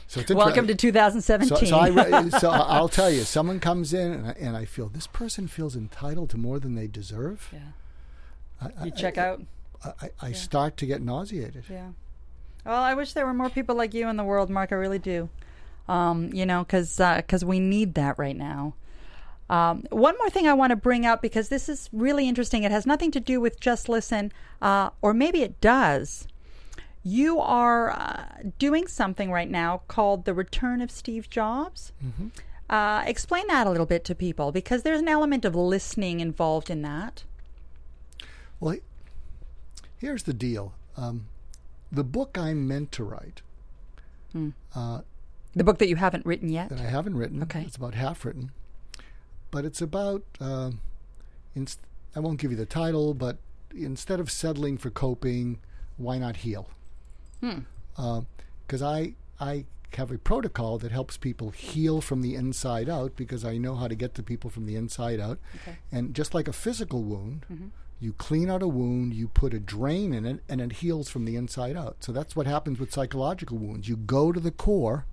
so Welcome to 2017. so, so, I, so I'll tell you, someone comes in and I, and I feel this person feels entitled to more than they deserve. yeah. I, You check out. I, I, I start to get nauseated. Yeah. Well, I wish there were more people like you in the world, Mark. I really do. Um, you know, because because we need that right now. Um, one more thing I want to bring up because this is really interesting. It has nothing to do with just listen, uh, or maybe it does. You are uh, doing something right now called the Return of Steve Jobs. Uh, explain that a little bit to people because there's an element of listening involved in that. Well, here's the deal. Um, the book I'm meant to write, The book that you haven't written yet. that I haven't written, Okay. it's about half written, but it's about, uh, inst- I won't give you the title, but instead of settling for coping, why not heal? Hmm. Um, because I, I have a protocol that helps people heal from the inside out because I know how to get to people from the inside out. And just like a physical wound, mm-hmm. you clean out a wound, you put a drain in it, and it heals from the inside out. So that's what happens with psychological wounds. You go to the core,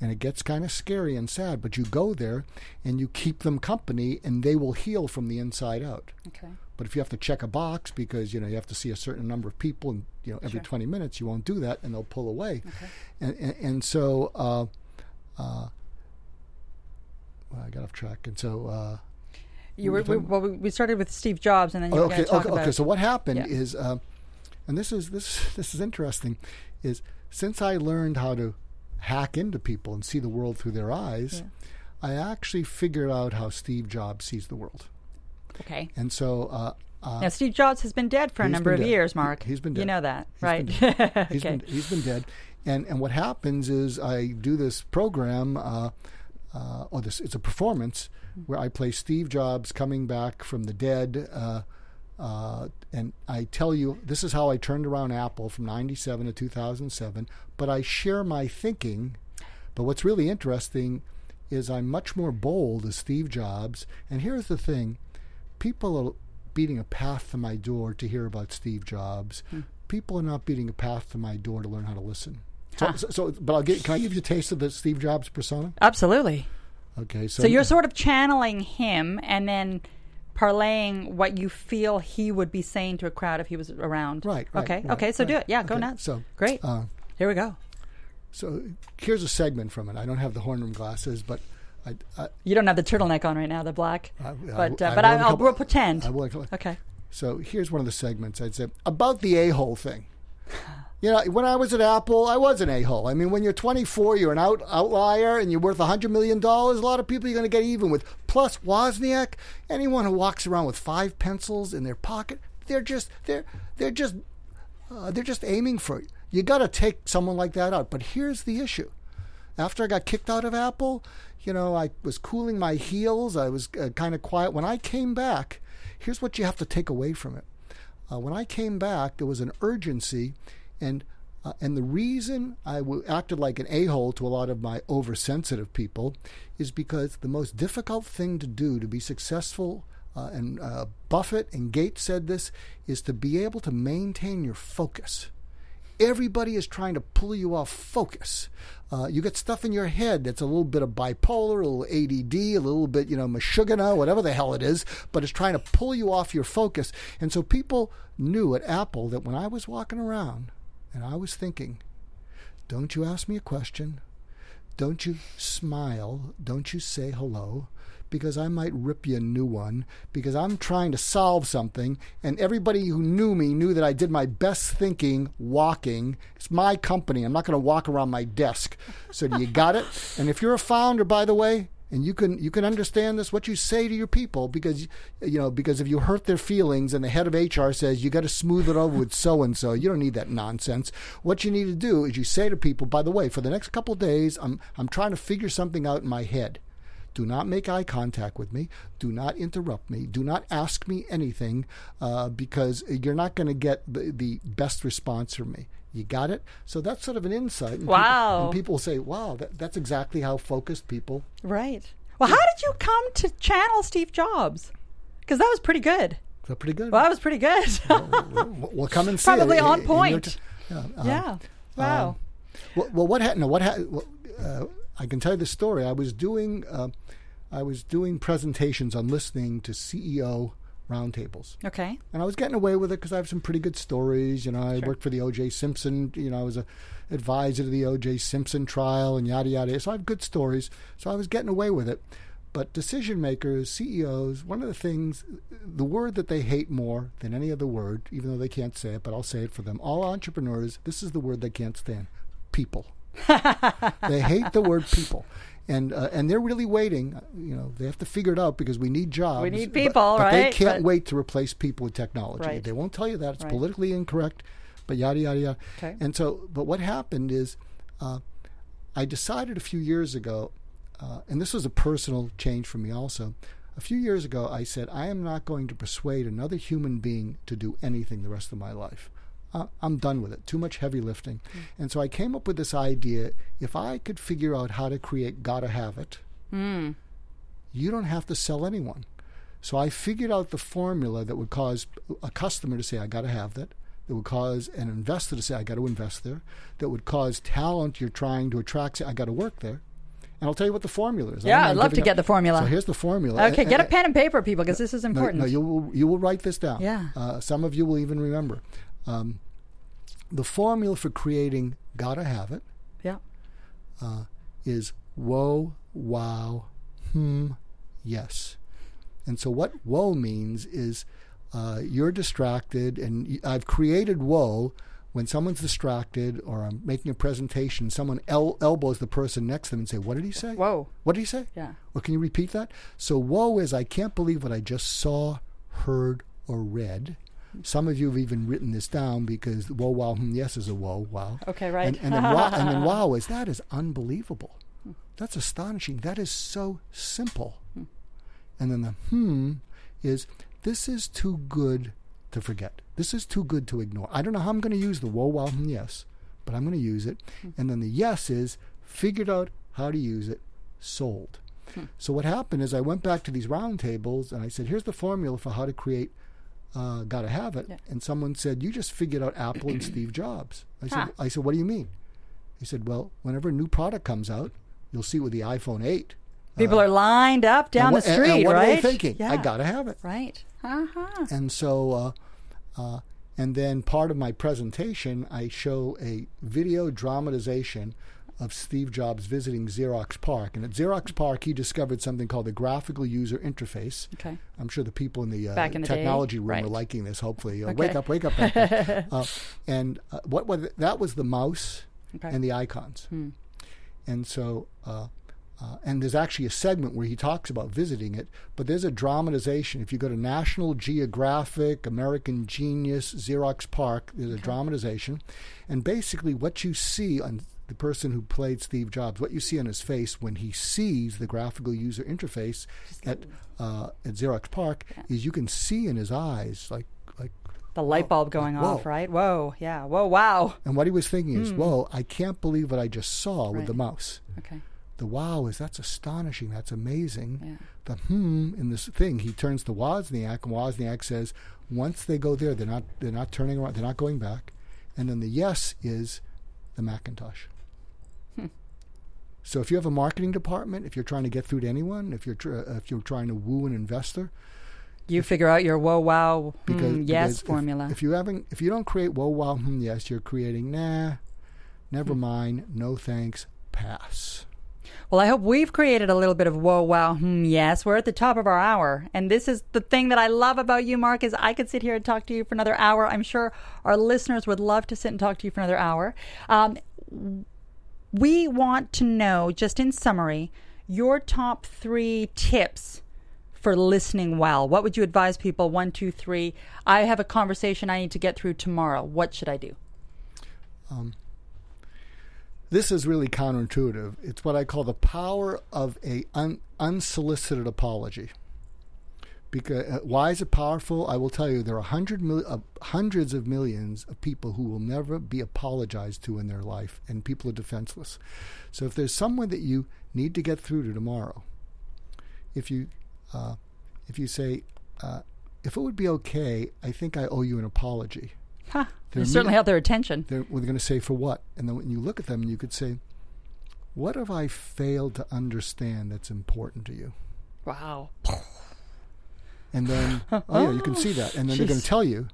and it gets kind of scary and sad, but you go there and you keep them company, and they will heal from the inside out. Okay. But if you have to check a box because you know you have to see a certain number of people and you know every Sure. 20 minutes, you won't do that, and they'll pull away. And, and and so uh, uh, well, I got off track, and so. Uh, You were, we, well, we started with Steve Jobs, and then you were okay, okay, okay. So what happened Yeah. is, um, and this is this this is interesting, is since I learned how to hack into people and see the world through their eyes, Yeah. I actually figured out how Steve Jobs sees the world, okay. and so. Uh, uh, Now, Steve Jobs has been dead for a number of dead. years, Mark. he's been dead. You know that, He's right? been He's okay. been he's been dead, and and what happens is I do this program, uh, uh, or this it's a performance where I play Steve Jobs coming back from the dead, uh, and I tell you this is how I turned around Apple from '97 to 2007. But I share my thinking. But what's really interesting is I'm much more bold as Steve Jobs, and here's the thing: people are beating a path to my door to hear about Steve Jobs. People are not beating a path to my door to learn how to listen. So, Huh. so, so- but I'll get. Can I give you a taste of the Steve Jobs persona? Absolutely. Okay, so, So you're sort of channeling him, and then parlaying what you feel he would be saying to a crowd if he was around. right, right. Okay. right, okay. So do it. Yeah. Go Okay, nuts. So Great. Uh, Here we go. so here's a segment from it. I don't have the horn rim glasses, but I. I You don't have the turtleneck on right now, the black. I- but uh, but will I, in a I'll couple- we'll pretend. I will. in a couple- Okay. So here's one of the segments. I'd say about the a hole thing. You know, when I was at Apple, I was an a hole. I mean, when you're 24, you're an out, outlier and you're worth $100 million. A lot of people you're going to get even with. Plus, Wozniak, anyone who walks around with five pencils in their pocket, they're just, they're, they're just, uh, they're just aiming for you. You got to take someone like that out. But here's the issue after I got kicked out of Apple, you know, I was cooling my heels. I was uh, kind of quiet. When I came back, here's what you have to take away from it. Uh, when I came back, there was an urgency, and uh, and the reason I w- acted like an a hole to a lot of my oversensitive people is because the most difficult thing to do to be successful, uh, and uh, Buffett and Gates said this, is to be able to maintain your focus. Everybody is trying to pull you off focus. Uh, you get stuff in your head that's a little bit of bipolar, a little ADD, a little bit, you know, mashugana, whatever the hell it is, but it's trying to pull you off your focus. And so people knew at Apple that when I was walking around and I was thinking, don't you ask me a question, don't you smile, don't you say hello, because I might rip you a new one because I'm trying to solve something. And everybody who knew me knew that I did my best thinking walking. It's my company. I'm not going to walk around my desk. So do you got it? And if you're a founder, by the way, and you can you can understand this what you say to your people because you know because if you hurt their feelings and the head of HR says you got to smooth it over with so and so you don't need that nonsense what you need to do is you say to people by the way for the next couple days I'm I'm trying to figure something out in my head do not make eye contact with me. Do not interrupt me. Do not ask me anything uh, because you're not going to get the, the best response from me. You got it? So that's sort of an insight. And wow. People, and people say, wow, that, that's exactly how focused people. Right. Well, how did you come to channel Steve Jobs? Because that was pretty good. That's pretty good. Well, that was pretty good. well, we'll, we'll, come and see Probably it. on In point. T- yeah. Um, yeah. Wow. Um, well, well, what happened? No, what happened? Uh, I can tell you the story. I was doing uh, I was doing presentations on listening to CEO roundtables. Okay. And I was getting away with it because I have some pretty good stories. You know, I sure. worked for the O.J. Simpson. You know, I was a advisor to the O.J. Simpson trial and yada yada. So I have good stories. So I was getting away with it. But decision makers, CEOs, one of the things, the word that they hate more than any other word, even though they can't say it, but I'll say it for them. All entrepreneurs, this is the word they can't stand: people. they hate the word people and uh, and they're really waiting. You know, they have to figure it out because we need jobs. We need people, but, but right? they can't but, wait to replace people with technology. Right. They won't tell you that; it's right. politically incorrect. But yada yada yada. Okay. And so, but what happened is, uh, I decided a few years ago, uh, and this was a personal change for me also. A few years ago, I said, I am not going to persuade another human being to do anything the rest of my life. I'm done with it. Too much heavy lifting. Mm. And so I came up with this idea if I could figure out how to create Gotta Have It, mm. you don't have to sell anyone. So I figured out the formula that would cause a customer to say, I gotta have that. That would cause an investor to say, I got to invest there. That would cause talent you're trying to attract, say, I got to work there. And I'll tell you what the formula is. Yeah, I'd love to up. get the formula. So here's the formula. Okay, and, get a pen and paper, people, because this is important. No, no, you will you will write this down. Yeah. Uh, some of you will even remember. Um, the formula for creating gotta have it yeah. uh, is whoa wow hmm yes. And so what whoa means is uh, you're distracted and i've created whoa when someone's distracted or i'm making a presentation someone el- elbows the person next to them and say what did he say? Whoa what did he say? Yeah. Well can you repeat that? So whoa is i can't believe what i just saw heard or read some of you have even written this down because whoa, wow, hmm, yes is a whoa, wow. Okay, right. And, and, then, wow, and then wow is that is unbelievable. That's astonishing. That is so simple. And then the hmm is this is too good to forget. This is too good to ignore. I don't know how I'm going to use the whoa, wow, hmm, yes, but I'm going to use it. And then the yes is figured out how to use it, sold. So what happened is I went back to these roundtables and I said, here's the formula for how to create uh, got to have it. Yeah. And someone said, "You just figured out Apple and Steve Jobs." I said, Huh. "I said, what do you mean?" He said, "Well, whenever a new product comes out, you'll see with the iPhone 8. People are lined up down and what, the street, and what right? are they thinking? Yeah. I got to have it." Right. Uh-huh. And so, uh, uh, and then part of my presentation, I show a video dramatization of Steve Jobs visiting Xerox PARC. And at Xerox PARC, he discovered something called the graphical user interface. Okay. I'm sure the people in the, uh, in the day, technology room right. are liking this. Hopefully, uh, Okay. wake up, wake up! uh, and uh, what was it? that was the mouse Okay. and the icons. Hmm. And so, uh, uh, and there's actually a segment where he talks about visiting it, but there's a dramatization. If you go to National Geographic, American Genius, Xerox PARC, there's a dramatization. And basically, what you see on the person who played Steve Jobs, what you see on his face when he sees the graphical user interface at uh, at Xerox PARC is you can see in his eyes like like The light bulb going whoa. off, right? Whoa, yeah. Whoa, wow. and what he was thinking is, whoa, I can't believe what I just saw with the. Mouse. Okay. The wow is that's astonishing, that's amazing. Yeah. The hmm in this thing, he turns to Wozniak, and Wozniak says, once they go there, they're not they're not turning around, they're not going back. And then the yes is the Macintosh. So if you have a marketing department, if you're trying to get through to anyone, if you're tr- if you're trying to woo an investor, You figure out your whoa, wow, hmm, because yes because if- formula. If, you haven't, if you don't create whoa wow hmm yes, you're creating nah, never Hmm. mind, no thanks, pass. Well, I hope we've created a little bit of whoa, wow, hmm, yes. We're at the top of our hour. And this is the thing that I love about you, Mark, is I could sit here and talk to you for another hour. I'm sure our listeners would love to sit and talk to you for another hour. Um, we want to know, just in summary, your top three tips for listening well. What would you advise people? One, two, three. I have a conversation I need to get through tomorrow. What should I do? Um, this is really counterintuitive. It's what I call the power of a un, unsolicited apology. Because uh, why is it powerful? I will tell you. There are hundred mil, uh, hundreds of millions of people who will never be apologized to in their life, and people are defenseless. So if there's someone that you need to get through to tomorrow, if you uh, if you say, uh, if it would be okay, I think I owe you an apology. Huh. They're certainly mean- have their attention. they're, well, they're going to say for what? And then when you look at them, you could say, what have I failed to understand that's important to you? Wow. And then, oh yeah, you can see that. And then they're going to tell you.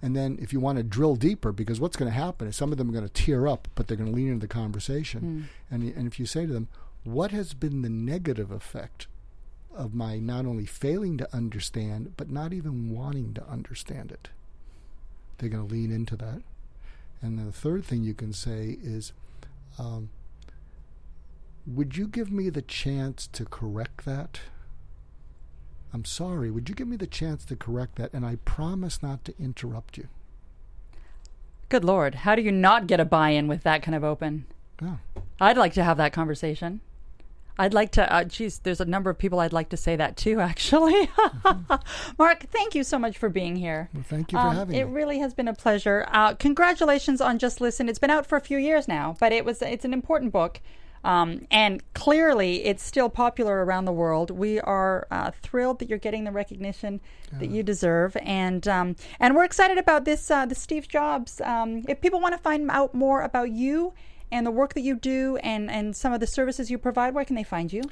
And then if you want to drill deeper, because what's going to happen is some of them are going to tear up, but they're going to lean into the conversation. And, and if you say to them, what has been the negative effect of my not only failing to understand, but not even wanting to understand it? They're going to lean into that. And then the third thing you can say is, um, would you give me the chance to correct that? I'm sorry. Would you give me the chance to correct that? And I promise not to interrupt you. Good Lord. How do you not get a buy in with that kind of open? Yeah. I'd like to have that conversation. I'd like to, uh, geez, there's a number of people I'd like to say that to, actually. Mark, thank you so much for being here. Well, thank you for Um, having it me. It really has been a pleasure. Uh, congratulations on Just Listen. It's been out for a few years now, but it was it's an important book, um, and clearly it's still popular around the world. We are uh, thrilled that you're getting the recognition that you deserve, and um, and we're excited about this uh, the Steve Jobs. Um, if people want to find out more about you and the work that you do and and some of the services you provide, where can they find you?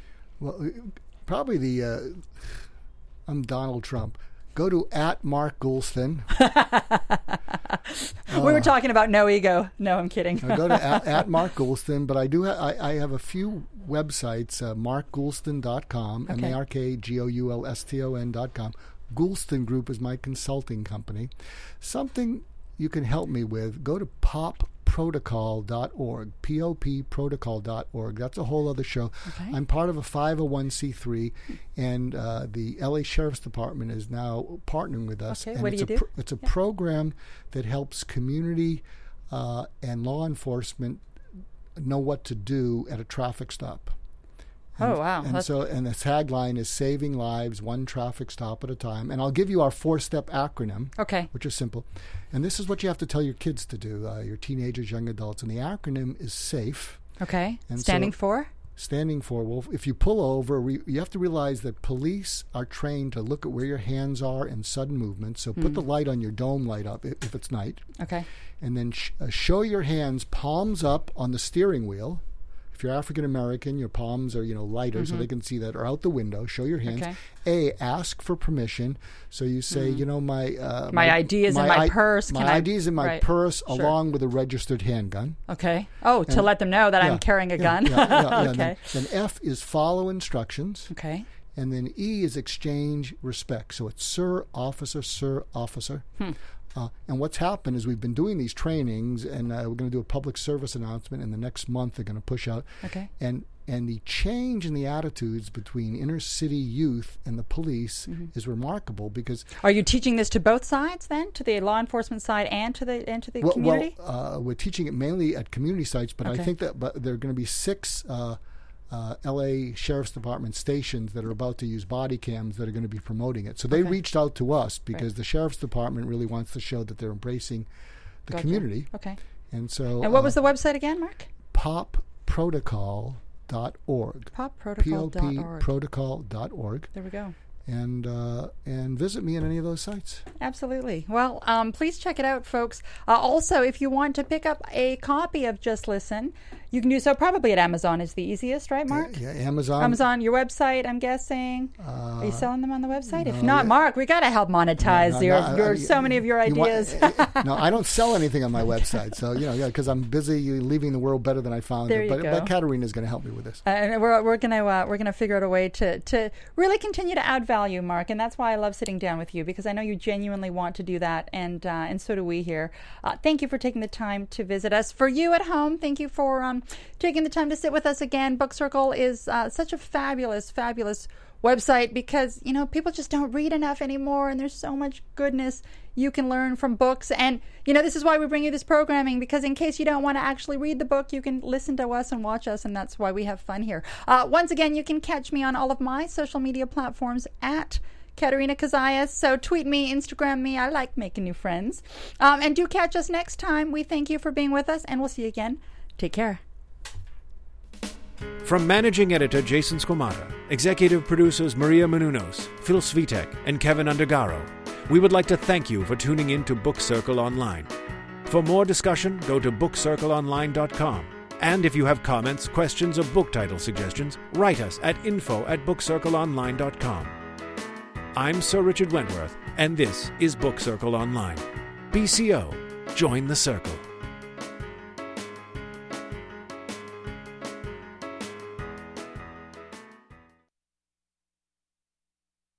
Well, probably the. Uh, I'm Donald Trump. Go to at Mark Goulston. we were talking about no ego. No, I'm kidding. Uh, go to at, at Mark Goulston. But I do. Ha- I, I have a few websites. Uh, MarkGoulston.com. M Okay. A R K G O U L S T O N.com. Goulston Group is my consulting company. Something you can help me with. Go to popprotocol.org. P O P protocol.org. That's a whole other show. Okay. I'm part of a 501c3, and uh, the LA Sheriff's Department is now partnering with us. Okay, and what do it's you a do? it's a program that helps community uh, and law enforcement know what to do at a traffic stop. Oh wow, And That's- so, and the tagline is "Saving lives, one traffic stop at a time." And I'll give you our four-step acronym, okay. which is simple. And this is what you have to tell your kids to do, uh, your teenagers, young adults. And the acronym is SAFE Okay. And Standing so- for. standing for well if you pull over we, you have to realize that police are trained to look at where your hands are in sudden movement so put the light on your dome light up if, if it's night Okay. and then sh- uh, show your hands palms up on the steering wheel if you're african american your palms are you know lighter so they can see that or out the window show your hands Okay. a ask for permission so you say you know my uh, My ID is in my I- purse. my Can I- id is in my Right. purse Sure. along with a registered handgun Okay. Oh, to let them know that Yeah, I'm carrying a yeah, gun. yeah. okay. Then, then F is follow instructions, Okay. and then E is exchange respect. So it's sir, officer, sir, officer. Hmm. Uh, and what's happened is we've been doing these trainings, and uh, we're going to do a public service announcement in the next month. They're going to push out, Okay. and and the change in the attitudes between inner city youth and the police Mm-hmm. is remarkable because Are you teaching this to both sides then, to the law enforcement side and to the and to the well, community? well uh, we're teaching it mainly at community sites, but Okay. I think that but there are going to be six uh, uh, L.A. Sheriff's Department stations that are about to use body cams that are going to be promoting it. So they Okay. reached out to us because the Sheriff's Department really wants to show that they're embracing the Gotcha. community, Okay. and so And what uh, was the website again, Mark? popprotocol.org. Popprotocol.org. Popprotocol.org. there we go. And uh, and visit me on any of those sites. Absolutely. Well, um, please check it out, folks. Uh, also, if you want to pick up a copy of Just Listen, you can do so probably at Amazon is the easiest, right, Mark? Yeah, Amazon. Amazon, your website, I'm guessing. Are you selling them on the website? if not, yeah. Mark, we got to help monetize No, your, no, I- your I- so many of your you want- ideas. no, I don't sell anything on my website. So you know, yeah, because I'm busy leaving the world better than I found There it. you But, go. but Katerina's going to help me with this. Uh, and we're, we're gonna uh, we're gonna figure out a way to to really continue to add value, Mark, and that's why I love sitting down with you because I know you genuinely want to do that, and uh, and so do we here. Uh, thank you for taking the time to visit us. For you at home, thank you for um, taking the time to sit with us again. Book Circle is uh, such a fabulous, fabulous website because you know people just don't read enough anymore, and there's so much goodness you can learn from books. And you know this is why we bring you this programming because in case you don't want to actually read the book, you can listen to us and watch us, and that's why we have fun here. Uh, once again, you can catch me on all of my social media platforms at. Katerina Kazayas. So tweet me, Instagram me. I like making new friends. Um, and do catch us next time. We thank you for being with us, and we'll see you again. Take care. From managing editor Jason Squamata, executive producers Maria Menounos, Phil Svitek, and Kevin Undergaro, we would like to thank you for tuning in to Book Circle Online. For more discussion, go to bookcircleonline.com. And if you have comments, questions, or book title suggestions, write us at info at bookcircleonline.com. I'm Sir Richard Wentworth, and this is Book Circle Online. BCO, join the circle.